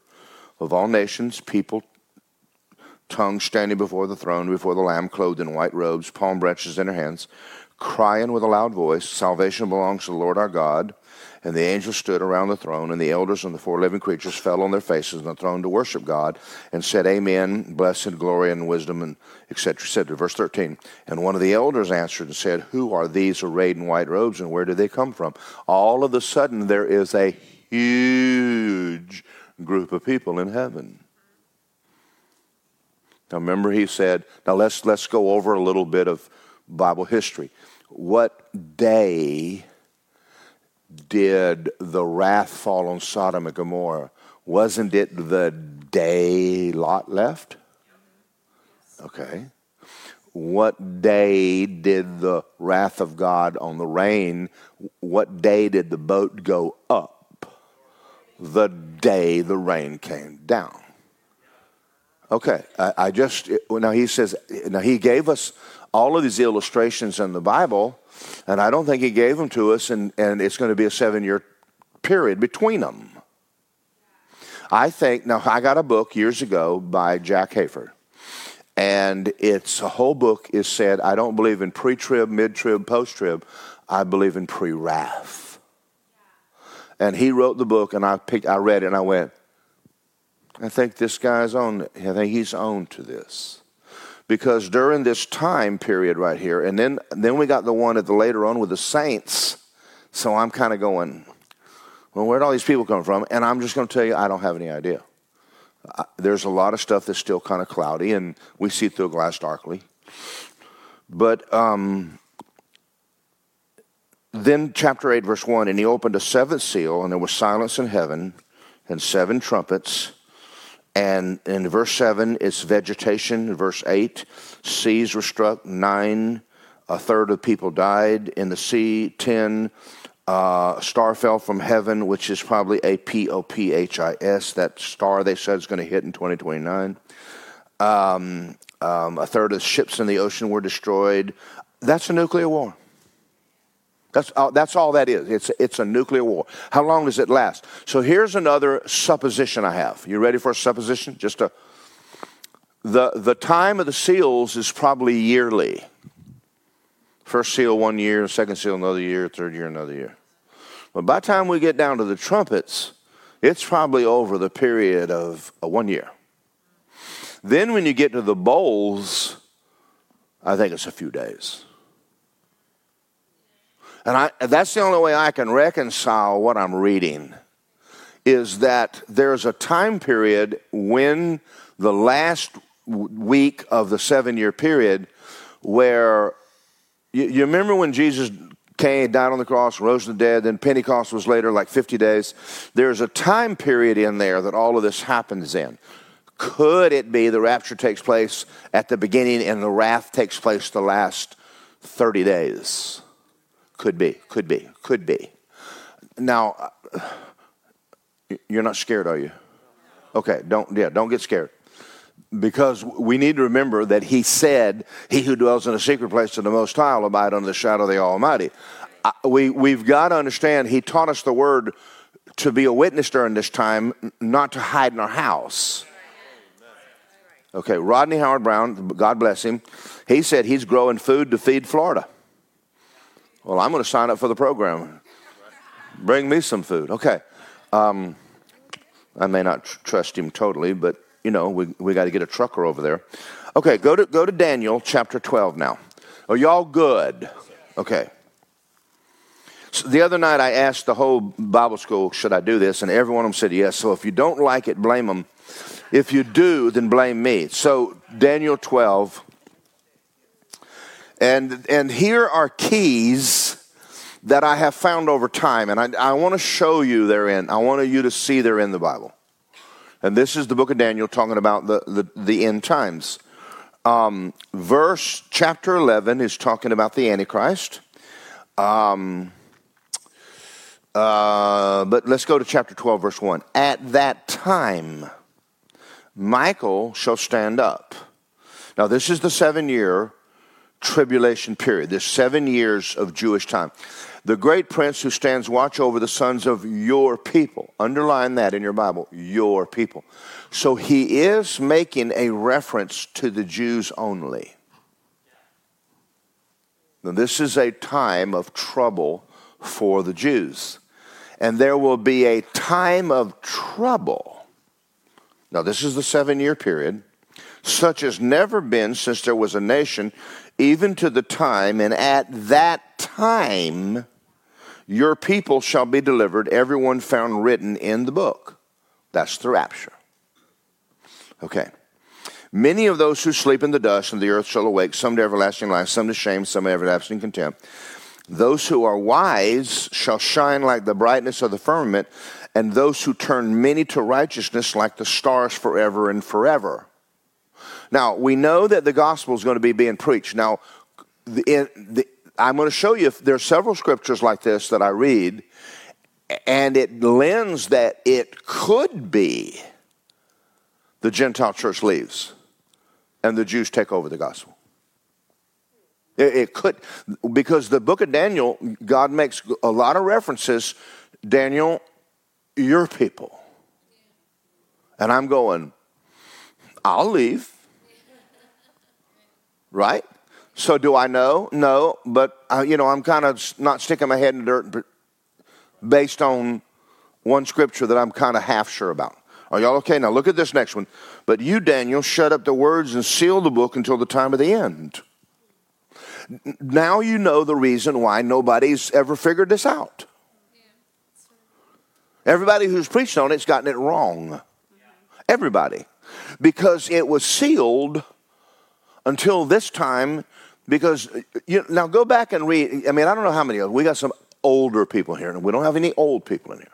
of all nations, people, tongues standing before the throne, before the Lamb, clothed in white robes, palm branches in their hands, crying with a loud voice, Salvation belongs to the Lord our God. And the angels stood around the throne, and the elders and the four living creatures fell on their faces on the throne to worship God, and said, Amen, blessed, glory, and wisdom, and etc. etc. Verse 13. And one of the elders answered and said, Who are these arrayed in white robes, and where do they come from? All of a sudden, there is a huge group of people in heaven. Now remember he said, now let's let's go over a little bit of Bible history. What day did the wrath fall on Sodom and Gomorrah? Wasn't it the day Lot left? Okay. What day did the wrath of God on the rain, what day did the boat go up? The day the rain came down. Okay, I, I just, now he says, now he gave us all of these illustrations in the Bible, and I don't think he gave them to us, and, and it's going to be a seven year period between them. I think, now I got a book years ago by Jack Hayford, and it's a whole book is said, I don't believe in pre trib, mid trib, post trib, I believe in pre wrath. And he wrote the book, and I picked, I read it, and I went, I think this guy's on, I think he's on to this. Because during this time period right here, and then, then we got the one at the later on with the saints. So I'm kind of going, well, where'd all these people come from? And I'm just going to tell you, I don't have any idea. I, there's a lot of stuff that's still kind of cloudy, and we see through a glass darkly. But um, then, chapter 8, verse 1 And he opened a seventh seal, and there was silence in heaven, and seven trumpets. And in verse 7, it's vegetation. In verse 8, seas were struck. 9, a third of people died in the sea. 10, uh, star fell from heaven, which is probably a P O P H I S. That star they said is going to hit in 2029. Um, um, a third of ships in the ocean were destroyed. That's a nuclear war. That's, uh, that's all that is. It's, it's a nuclear war. How long does it last? So here's another supposition I have. You ready for a supposition? Just a. The, the time of the seals is probably yearly. First seal one year, second seal another year, third year another year. But by the time we get down to the trumpets, it's probably over the period of uh, one year. Then when you get to the bowls, I think it's a few days. And I, that's the only way I can reconcile what I'm reading is that there's a time period when the last week of the seven year period where you, you, remember when Jesus came, died on the cross, rose from the dead, then Pentecost was later, like 50 days. There's a time period in there that all of this happens in. Could it be the rapture takes place at the beginning and the wrath takes place the last 30 days? Could be, could be, could be. Now, uh, you're not scared, are you? Okay, don't yeah, don't get scared. Because we need to remember that he said, He who dwells in a secret place of the Most High will abide under the shadow of the Almighty. We, we've got to understand, he taught us the word to be a witness during this time, not to hide in our house. Okay, Rodney Howard-Browne, God bless him, he said he's growing food to feed Florida. Well, I'm going to sign up for the program. Bring me some food. Okay. Um, I may not tr- trust him totally, but you know, we, we got to get a trucker over there. Okay, go to, go to Daniel chapter 12 now. Are y'all good? Okay. So the other night I asked the whole Bible school, should I do this? And every one of them said yes. So if you don't like it, blame them. If you do, then blame me. So Daniel 12. And, and here are keys that I have found over time. And I, I want to show you therein. I want you to see they're in the Bible. And this is the book of Daniel talking about the, the, the end times. Um, verse chapter 11 is talking about the Antichrist. Um, uh, but let's go to chapter 12, verse 1. At that time, Michael shall stand up. Now, this is the seven year tribulation period, this seven years of Jewish time. The great prince who stands watch over the sons of your people. Underline that in your Bible, your people. So he is making a reference to the Jews only. Now, this is a time of trouble for the Jews. And there will be a time of trouble. Now, this is the seven year period, such as never been since there was a nation, even to the time, and at that time, your people shall be delivered, everyone found written in the book. That's the rapture. Okay. Many of those who sleep in the dust and the earth shall awake, some to everlasting life, some to shame, some to everlasting contempt. Those who are wise shall shine like the brightness of the firmament, and those who turn many to righteousness like the stars forever and forever. Now, we know that the gospel is going to be being preached. Now, the, the, I'm going to show you, there are several scriptures like this that I read, and it lends that it could be the Gentile church leaves and the Jews take over the gospel. It, it could, because the book of Daniel, God makes a lot of references. Daniel, your people. And I'm going, I'll leave. Right? So do I know? No, but uh, you know, I'm kind of not sticking my head in the dirt based on one scripture that I'm kind of half sure about. Are y'all okay? Now look at this next one. But you, Daniel, shut up the words and seal the book until the time of the end. Now you know the reason why nobody's ever figured this out. Everybody who's preached on it's gotten it wrong. Everybody. Because it was sealed until this time. Because you now go back and read. I mean, I don't know how many. Of we got some older people here, and we don't have any old people in here,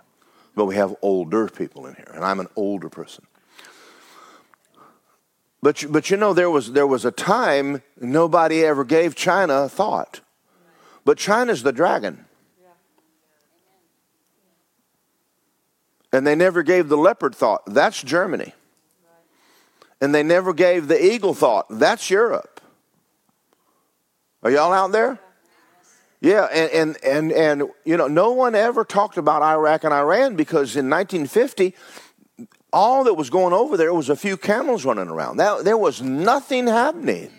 but we have older people in here, and I'm an older person. But, but you know, there was, there was a time nobody ever gave China a thought. But China's the dragon. And they never gave the leopard thought. That's Germany. And they never gave the eagle thought. That's Europe. Are y'all out there? Yeah, and, and, and, and, you know, no one ever talked about Iraq and Iran because in 1950, all that was going over there was a few camels running around. That, there was nothing happening.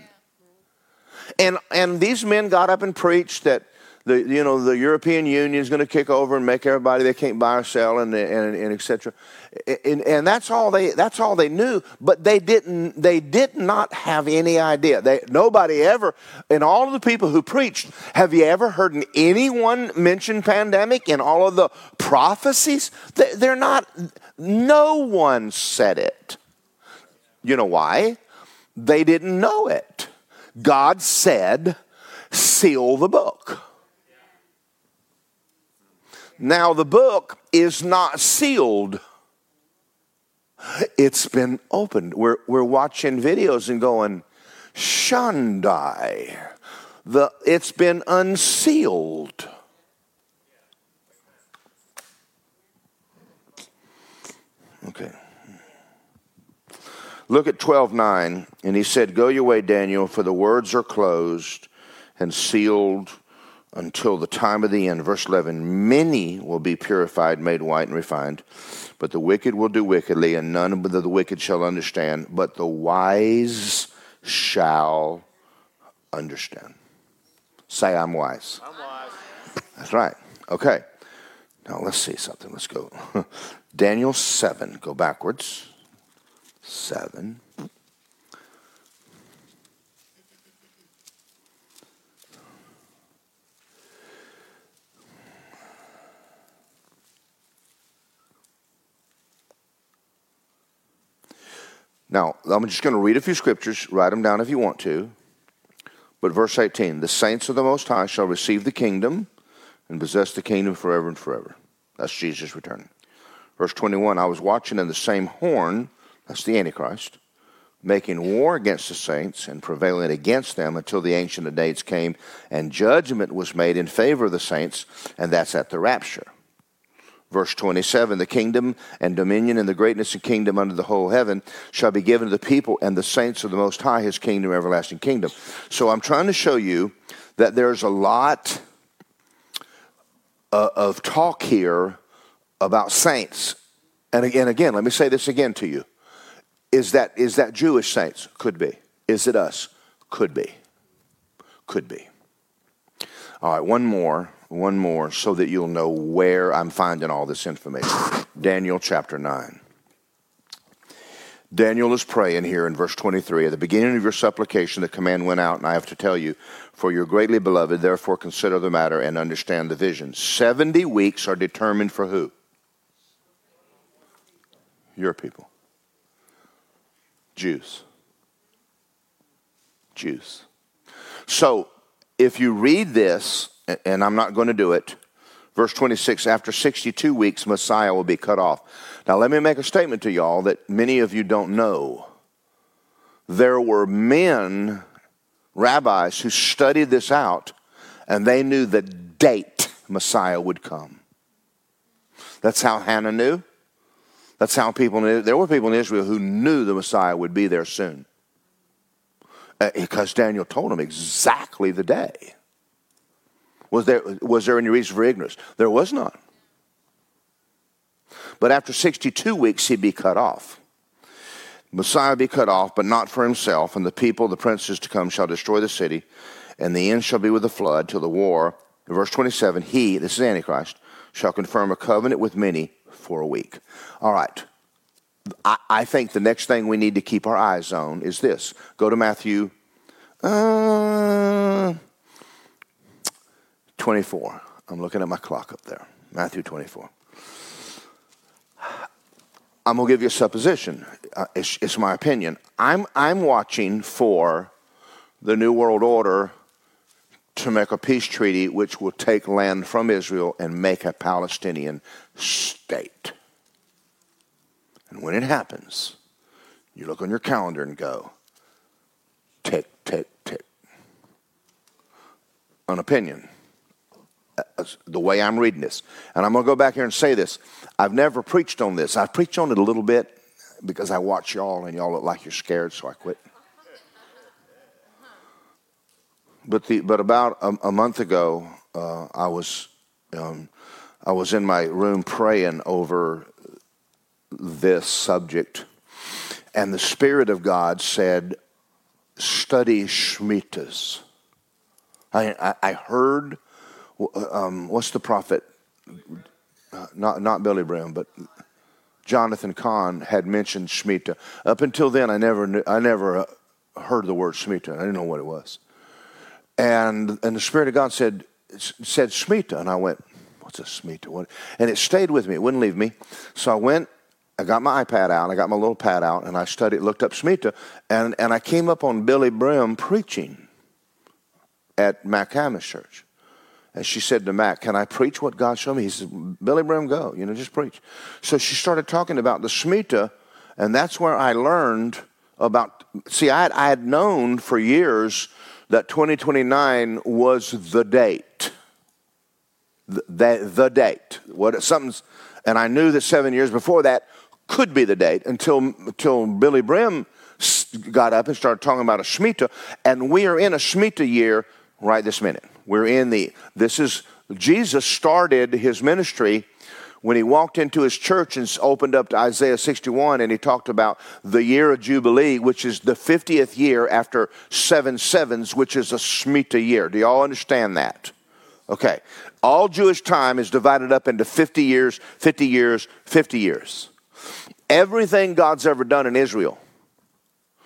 And, and these men got up and preached that the, you know, the European Union is going to kick over and make everybody they can't buy or sell and, and, and et cetera. And, and that's all they that's all they knew. But they didn't they did not have any idea. They, nobody ever in all of the people who preached. Have you ever heard anyone mention pandemic in all of the prophecies? They, they're not. No one said it. You know why? They didn't know it. God said, "Seal the book." Now, the book is not sealed. It's been opened. We're, we're watching videos and going, Shandai. The, it's been unsealed. Okay. Look at 12:9 and he said, "Go your way, Daniel, for the words are closed and sealed until the time of the end." Verse 11, "Many will be purified, made white and refined, but the wicked will do wickedly, and none of the wicked shall understand, but the wise shall understand." Say I'm wise. I'm wise. That's right. Okay. Now let's see something. Let's go. Daniel 7, go backwards. 7. Now, I'm just going to read a few scriptures, write them down if you want to. But verse 18 the saints of the Most High shall receive the kingdom and possess the kingdom forever and forever. That's Jesus returning. Verse 21 I was watching in the same horn, that's the Antichrist, making war against the saints and prevailing against them until the Ancient of Days came and judgment was made in favor of the saints, and that's at the rapture. Verse 27 The kingdom and dominion and the greatness and kingdom under the whole heaven shall be given to the people and the saints of the Most High, his kingdom, everlasting kingdom. So I'm trying to show you that there's a lot uh, of talk here about saints. And again, again, let me say this again to you. Is that, is that Jewish saints? Could be. Is it us? Could be. Could be. All right, one more, one more, so that you'll know where I'm finding all this information. Daniel chapter 9. Daniel is praying here in verse 23. At the beginning of your supplication, the command went out, and I have to tell you, for you're greatly beloved, therefore consider the matter and understand the vision. 70 weeks are determined for who? Your people. Jews. Jews. So, if you read this, and I'm not going to do it, verse 26 after 62 weeks, Messiah will be cut off. Now, let me make a statement to y'all that many of you don't know. There were men, rabbis, who studied this out, and they knew the date Messiah would come. That's how Hannah knew. That's how people knew. There were people in Israel who knew the Messiah would be there soon. Eh, because Daniel told them exactly the day. Was there, was there any reason for ignorance? There was not. But after 62 weeks, he'd be cut off. Messiah be cut off, but not for himself, and the people, the princes to come, shall destroy the city, and the end shall be with the flood till the war. In verse 27, he, this is Antichrist, shall confirm a covenant with many for a week. All right. I, I think the next thing we need to keep our eyes on is this. Go to Matthew uh, 24. I'm looking at my clock up there. Matthew 24. I'm going to give you a supposition. Uh, it's, it's, my opinion. I'm, I'm watching for the New World Order to make a peace treaty which will take land from Israel and make a Palestinian state. And when it happens, you look on your calendar and go, tick, tick, tick. An opinion. The way I'm reading this. And I'm going to go back here and say this. I've never preached on this. I've preached on it a little bit because I watch y'all and y'all look like you're scared, so I quit. But the but about a, a month ago, uh, I was um, I was in my room praying over this subject, and the Spirit of God said, "Study Shemitahs." I, I, I heard, um, what's the prophet? Uh, not not Billy Graham, but Jonathan Cahn had mentioned Shemitah. Up until then, I never knew, I never uh, heard the word Shemitah. I didn't know what it was. And, and the Spirit of God said, said Shemitah. And I went, what's a Shemitah? What? And it stayed with me. It wouldn't leave me. So I went, I got my iPad out, I got my little pad out, and I studied, looked up Shemitah, and, and I came up on Billye Brim preaching at Mac church. And she said to Mac, Can I preach what God showed me? He said, Billye Brim, go, you know, just preach. So she started talking about the Shemitah, And that's where I learned about. See, I had, I had known for years that 2029 was the date. The, the, the date. What something's, and I knew that seven years before that could be the date until until Billye Brim got up and started talking about a Shemitah, and we are in a Shemitah year right this minute. We're in the this is Jesus started his ministry when he walked into his church and opened up to Isaiah 61 and he talked about the year of Jubilee, which is the 50th year after seven sevens, which is a Shemitah year. Do y'all understand that? Okay. All Jewish time is divided up into 50 years, 50 years, 50 years. Everything God's ever done in Israel,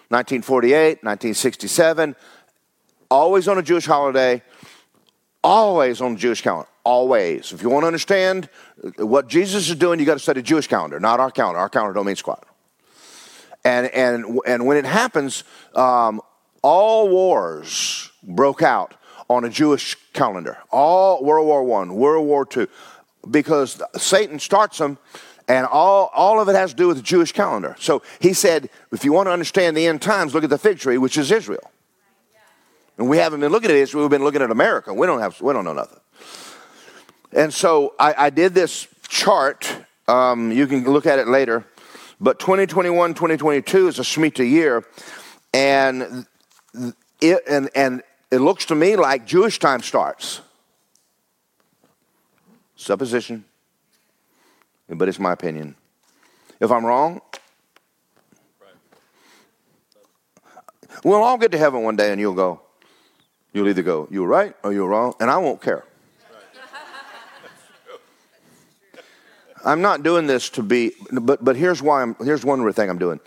1948, 1967, always on a Jewish holiday, always on the Jewish calendar. Always. If you want to understand what Jesus is doing, you got to study Jewish calendar, not our calendar. Our calendar don't mean squat. And and and when it happens, um, all wars broke out on a Jewish calendar. All World War One, World War Two, because Satan starts them, and all all of it has to do with the Jewish calendar. So he said, if you want to understand the end times, look at the fig tree, which is Israel. And we haven't been looking at Israel, we've been looking at America. We don't have we don't know nothing. And so I, I did this chart. Um, you can look at it later. But 2021, 2022 is a Shemitah year. And it, and, and it looks to me like Jewish time starts. Supposition. But it's my opinion. If I'm wrong, we'll all get to heaven one day and you'll go, You'll either go, you're right or you're wrong, and I won't care. I'm not doing this to be, but, but here's why I'm, here's one other thing I'm doing.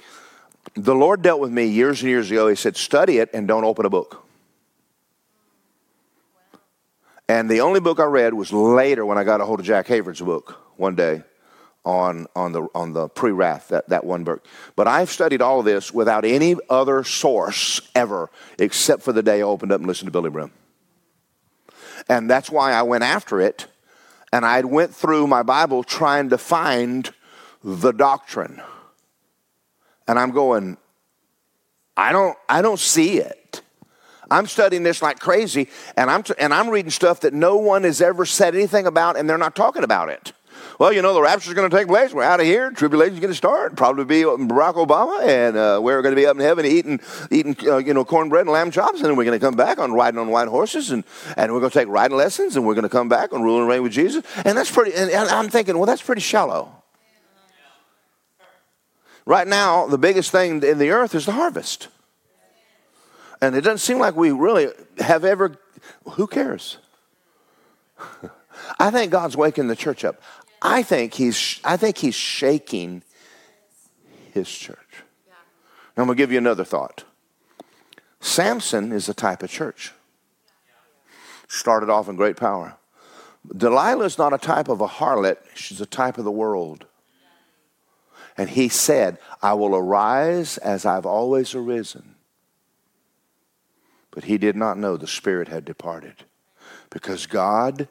The Lord dealt with me years and years ago. He said, study it and don't open a book. And the only book I read was later when I got a hold of Jack Hayford's book one day on, on the, on the pre wrath, that, that one book. But I've studied all of this without any other source ever, except for the day I opened up and listened to Billye Brim. And that's why I went after it. And I went through my Bible trying to find the doctrine. And I'm going, I don't, I don't see it. I'm studying this like crazy, and I'm, t- and I'm reading stuff that no one has ever said anything about, and they're not talking about it well, you know, the rapture is going to take place. We're out of here. Tribulation is going to start. Probably be Barack Obama, and uh, we're going to be up in heaven eating, eating, uh, you know, cornbread and lamb chops, and then we're going to come back on riding on white horses, and, and we're going to take riding lessons, and we're going to come back and rule and reign with Jesus. And that's pretty. And, and I'm thinking, well, that's pretty shallow. Right now, the biggest thing in the earth is the harvest. And it doesn't seem like we really have ever, who cares? I think God's waking the church up. I think he's, I think he's shaking his church. Now, I'm going to give you another thought. Samson is a type of church. Started off in great power. Delilah is not a type of a harlot, she's a type of the world. And he said, I will arise as I've always arisen. But he did not know the Spirit had departed because God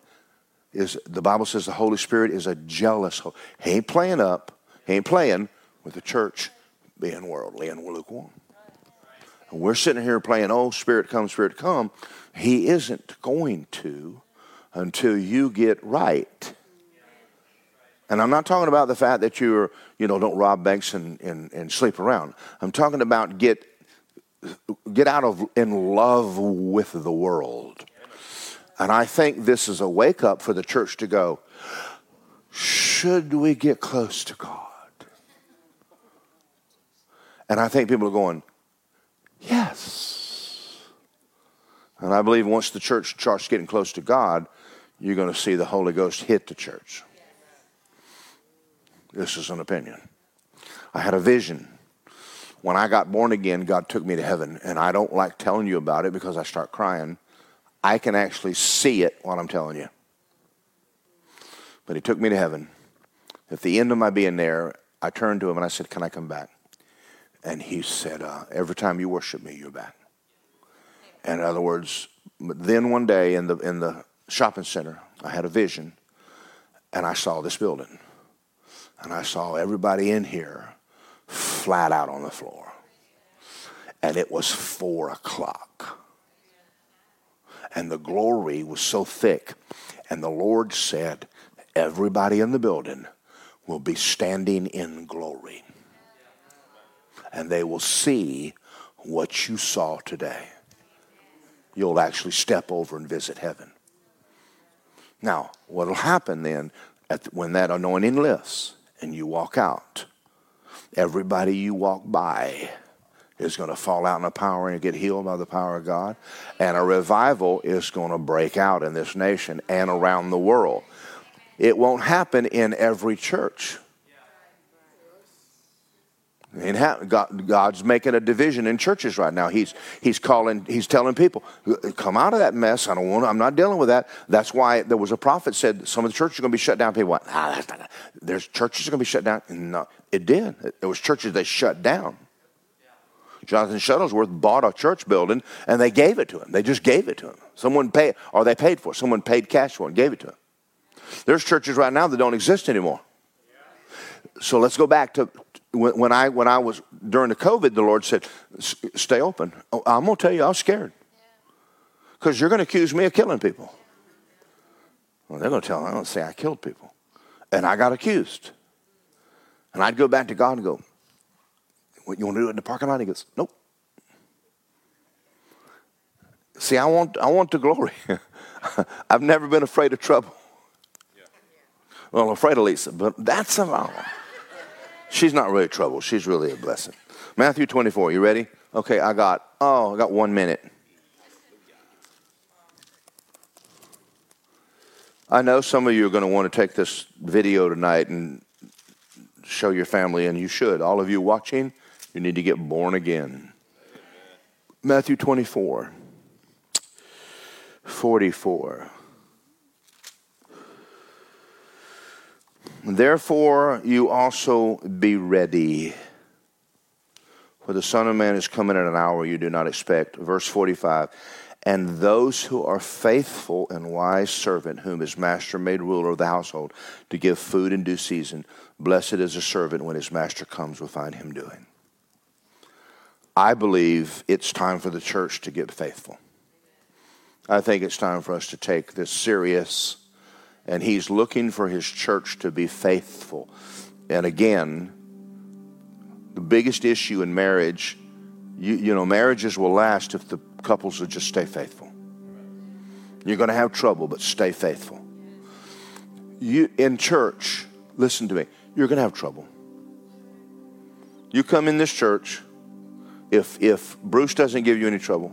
is the Bible says the Holy Spirit is a jealous. He ain't playing up. He ain't playing with the church being worldly and lukewarm. And we're sitting here playing, oh, Spirit come, Spirit come. He isn't going to until you get right. And I'm not talking about the fact that you're, you know, don't rob banks and, and, and sleep around. I'm talking about get get out of in love with the world. And I think this is a wake up for the church to go, should we get close to God? And I think people are going, yes. And I believe once the church starts getting close to God, you're going to see the Holy Ghost hit the church. This is an opinion. I had a vision. When I got born again, God took me to heaven. And I don't like telling you about it because I start crying. I can actually see it while I'm telling you. But he took me to heaven. At the end of my being there, I turned to him and I said, Can I come back? And he said, uh, Every time you worship me, you're back. And in other words, then one day in the, in the shopping center, I had a vision and I saw this building. And I saw everybody in here flat out on the floor. And it was four o'clock. And the glory was so thick. And the Lord said, Everybody in the building will be standing in glory. And they will see what you saw today. You'll actually step over and visit heaven. Now, what will happen then when that anointing lifts and you walk out? Everybody you walk by is going to fall out in the power and get healed by the power of God. And a revival is going to break out in this nation and around the world. It won't happen in every church. God's making a division in churches right now. He's, he's calling, he's telling people, come out of that mess. I don't want, I'm not dealing with that. That's why there was a prophet said some of the churches are going to be shut down. People went, ah, there's churches are going to be shut down. No, it did. There was churches that shut down. Jonathan Shuttlesworth bought a church building and they gave it to him. They just gave it to him. Someone paid, or they paid for it. Someone paid cash for it and gave it to him. There's churches right now that don't exist anymore. So let's go back to when I when I was during the COVID. The Lord said, "Stay open." Oh, I'm gonna tell you, I was scared because you're gonna accuse me of killing people. Well, they're gonna tell. Me, I'm gonna say I killed people, and I got accused. And I'd go back to God and go, "What you want to do it in the parking lot?" He goes, "Nope." See, I want I want the glory. I've never been afraid of trouble. Well, I'm afraid of Lisa, but that's a She's not really trouble. She's really a blessing. Matthew 24, you ready? Okay, I got, oh, I got one minute. I know some of you are going to want to take this video tonight and show your family, and you should. All of you watching, you need to get born again. Matthew 24, 44. Therefore, you also be ready. For the Son of Man is coming at an hour you do not expect. Verse 45 And those who are faithful and wise servant, whom his master made ruler of the household, to give food in due season, blessed is a servant when his master comes will find him doing. I believe it's time for the church to get faithful. I think it's time for us to take this serious and he's looking for his church to be faithful. And again, the biggest issue in marriage, you, you know, marriages will last if the couples will just stay faithful. You're going to have trouble, but stay faithful. You in church, listen to me. You're going to have trouble. You come in this church, if if Bruce doesn't give you any trouble,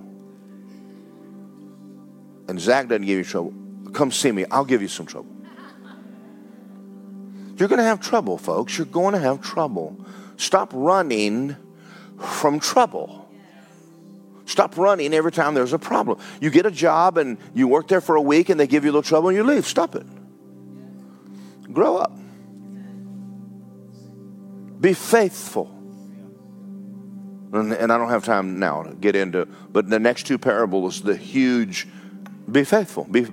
and Zach doesn't give you trouble, Come see me. I'll give you some trouble. You're going to have trouble, folks. You're going to have trouble. Stop running from trouble. Stop running every time there's a problem. You get a job and you work there for a week and they give you a little trouble and you leave. Stop it. Grow up. Be faithful. And, and I don't have time now to get into, but the next two parables, the huge be faithful. Be,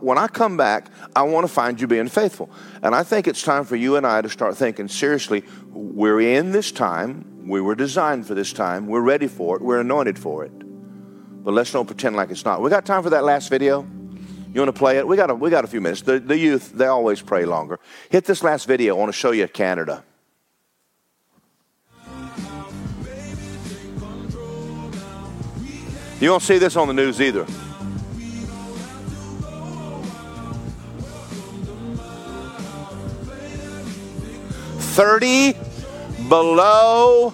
when I come back, I want to find you being faithful. And I think it's time for you and I to start thinking seriously. We're in this time. We were designed for this time. We're ready for it. We're anointed for it. But let's don't pretend like it's not. We got time for that last video? You want to play it? We got a, we got a few minutes. The, the youth, they always pray longer. Hit this last video. I want to show you Canada. You won't see this on the news either. 30 below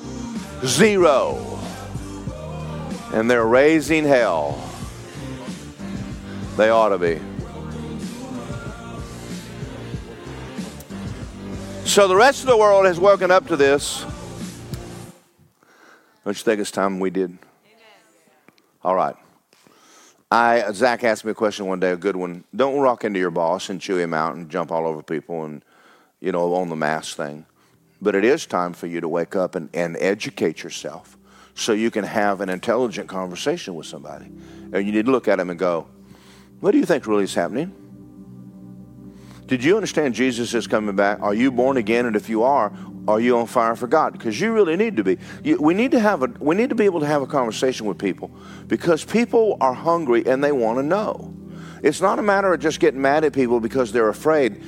zero. And they're raising hell. They ought to be. So the rest of the world has woken up to this. Don't you think it's time we did? All right. I Zach asked me a question one day, a good one. Don't rock into your boss and chew him out and jump all over people and you know, on the mask thing. But it is time for you to wake up and, and educate yourself so you can have an intelligent conversation with somebody. And you need to look at them and go, What do you think really is happening? Did you understand Jesus is coming back? Are you born again? And if you are, Are you on fire for God? Because you really need to be. You, we need to have a. We need to be able to have a conversation with people because people are hungry and they want to know. It's not a matter of just getting mad at people because they're afraid.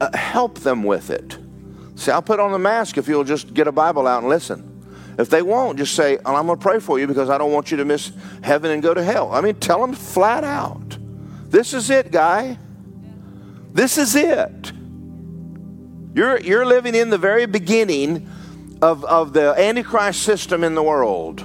Uh, help them with it. See, I'll put on the mask if you'll just get a Bible out and listen. If they won't, just say, I'm going to pray for you because I don't want you to miss heaven and go to hell. I mean, tell them flat out. This is it, guy. This is it. You're, you're living in the very beginning of, of the Antichrist system in the world.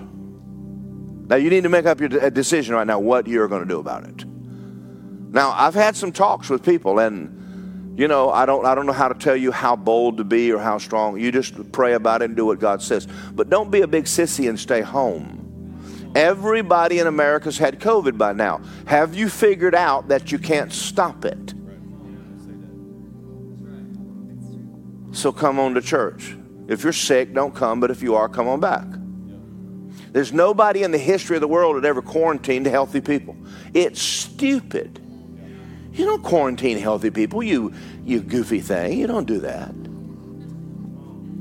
Now, you need to make up your decision right now what you're going to do about it. Now, I've had some talks with people, and you know, I don't, I don't know how to tell you how bold to be or how strong. You just pray about it and do what God says. But don't be a big sissy and stay home. Everybody in America's had COVID by now. Have you figured out that you can't stop it? So come on to church. If you're sick, don't come, but if you are, come on back. There's nobody in the history of the world that ever quarantined healthy people. It's stupid. You don't quarantine healthy people, you, you goofy thing. You don't do that.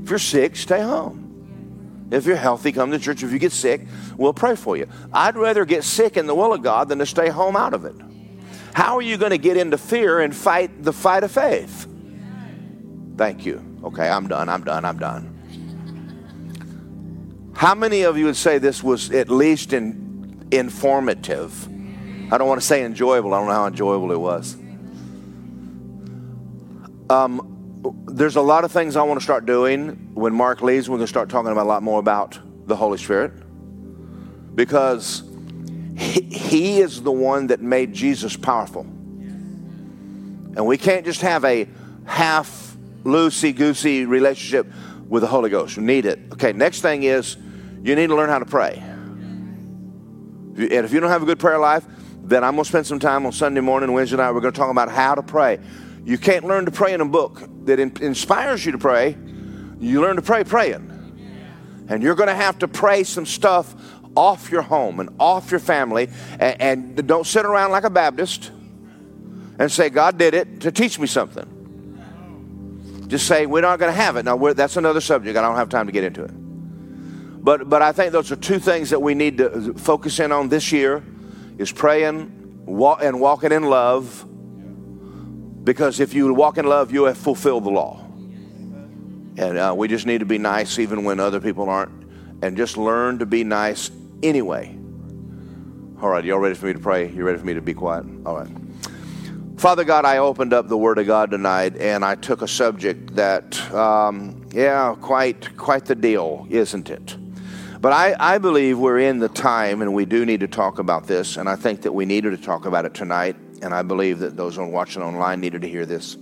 If you're sick, stay home. If you're healthy, come to church. If you get sick, we'll pray for you. I'd rather get sick in the will of God than to stay home out of it. How are you going to get into fear and fight the fight of faith? Thank you. Okay, I'm done. I'm done. I'm done. How many of you would say this was at least in, informative? I don't want to say enjoyable. I don't know how enjoyable it was. Um, there's a lot of things I want to start doing. When Mark leaves, we're going to start talking about a lot more about the Holy Spirit because he, he is the one that made Jesus powerful. And we can't just have a half loosey goosey relationship with the Holy Ghost. You need it. Okay, next thing is you need to learn how to pray. And if you don't have a good prayer life, then I'm going to spend some time on Sunday morning, Wednesday night. We're going to talk about how to pray. You can't learn to pray in a book that in- inspires you to pray. You learn to pray praying. And you're going to have to pray some stuff off your home and off your family. And, and don't sit around like a Baptist and say, God did it to teach me something. Just say we're not going to have it. Now that's another subject. I don't have time to get into it. But but I think those are two things that we need to focus in on this year: is praying walk, and walking in love. Because if you walk in love, you have fulfilled the law. And uh, we just need to be nice even when other people aren't, and just learn to be nice anyway. All right, y'all ready for me to pray? You ready for me to be quiet? All right. Father God, I opened up the Word of God tonight and I took a subject that, um, yeah, quite, quite the deal, isn't it? But I, I believe we're in the time and we do need to talk about this, and I think that we needed to talk about it tonight, and I believe that those on watching online needed to hear this.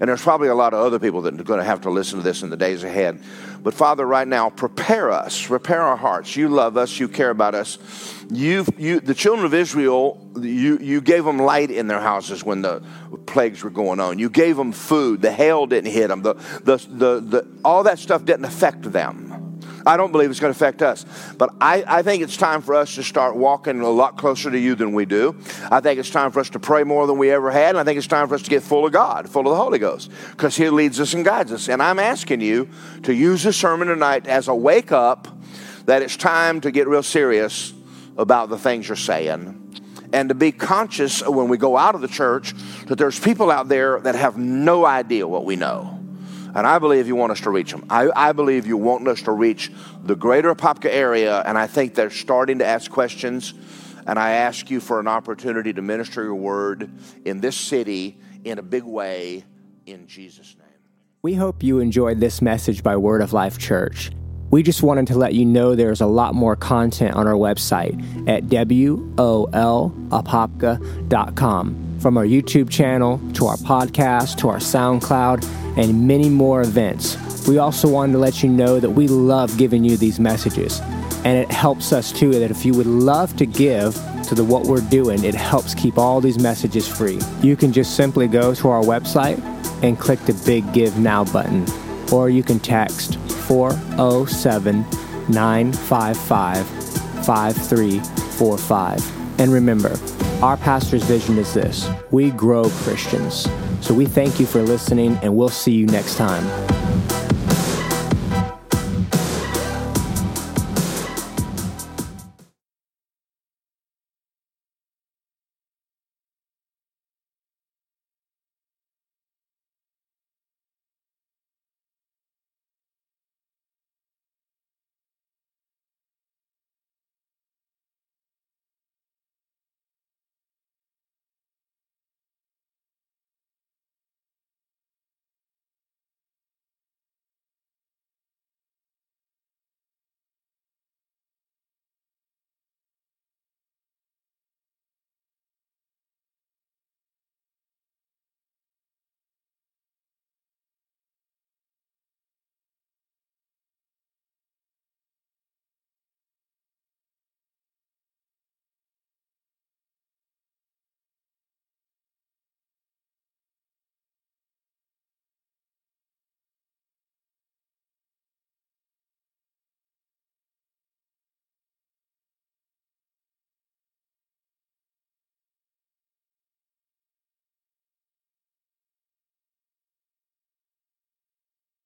And there's probably a lot of other people that are going to have to listen to this in the days ahead. But Father, right now, prepare us, prepare our hearts. You love us, you care about us. You, you, the children of Israel, you, you gave them light in their houses when the plagues were going on. You gave them food. The hail didn't hit them. The, the, the, the, all that stuff didn't affect them. I don't believe it's going to affect us. But I, I think it's time for us to start walking a lot closer to you than we do. I think it's time for us to pray more than we ever had. And I think it's time for us to get full of God, full of the Holy Ghost, because He leads us and guides us. And I'm asking you to use this sermon tonight as a wake up that it's time to get real serious about the things you're saying and to be conscious when we go out of the church that there's people out there that have no idea what we know. And I believe you want us to reach them. I, I believe you want us to reach the greater Apopka area, and I think they're starting to ask questions. And I ask you for an opportunity to minister your word in this city in a big way in Jesus' name. We hope you enjoyed this message by Word of Life Church. We just wanted to let you know there's a lot more content on our website at wolapopka.com. From our YouTube channel to our podcast to our SoundCloud and many more events. We also wanted to let you know that we love giving you these messages. And it helps us too that if you would love to give to the what we're doing, it helps keep all these messages free. You can just simply go to our website and click the big give now button or you can text 407 955 5345. And remember, our pastor's vision is this we grow Christians. So we thank you for listening, and we'll see you next time.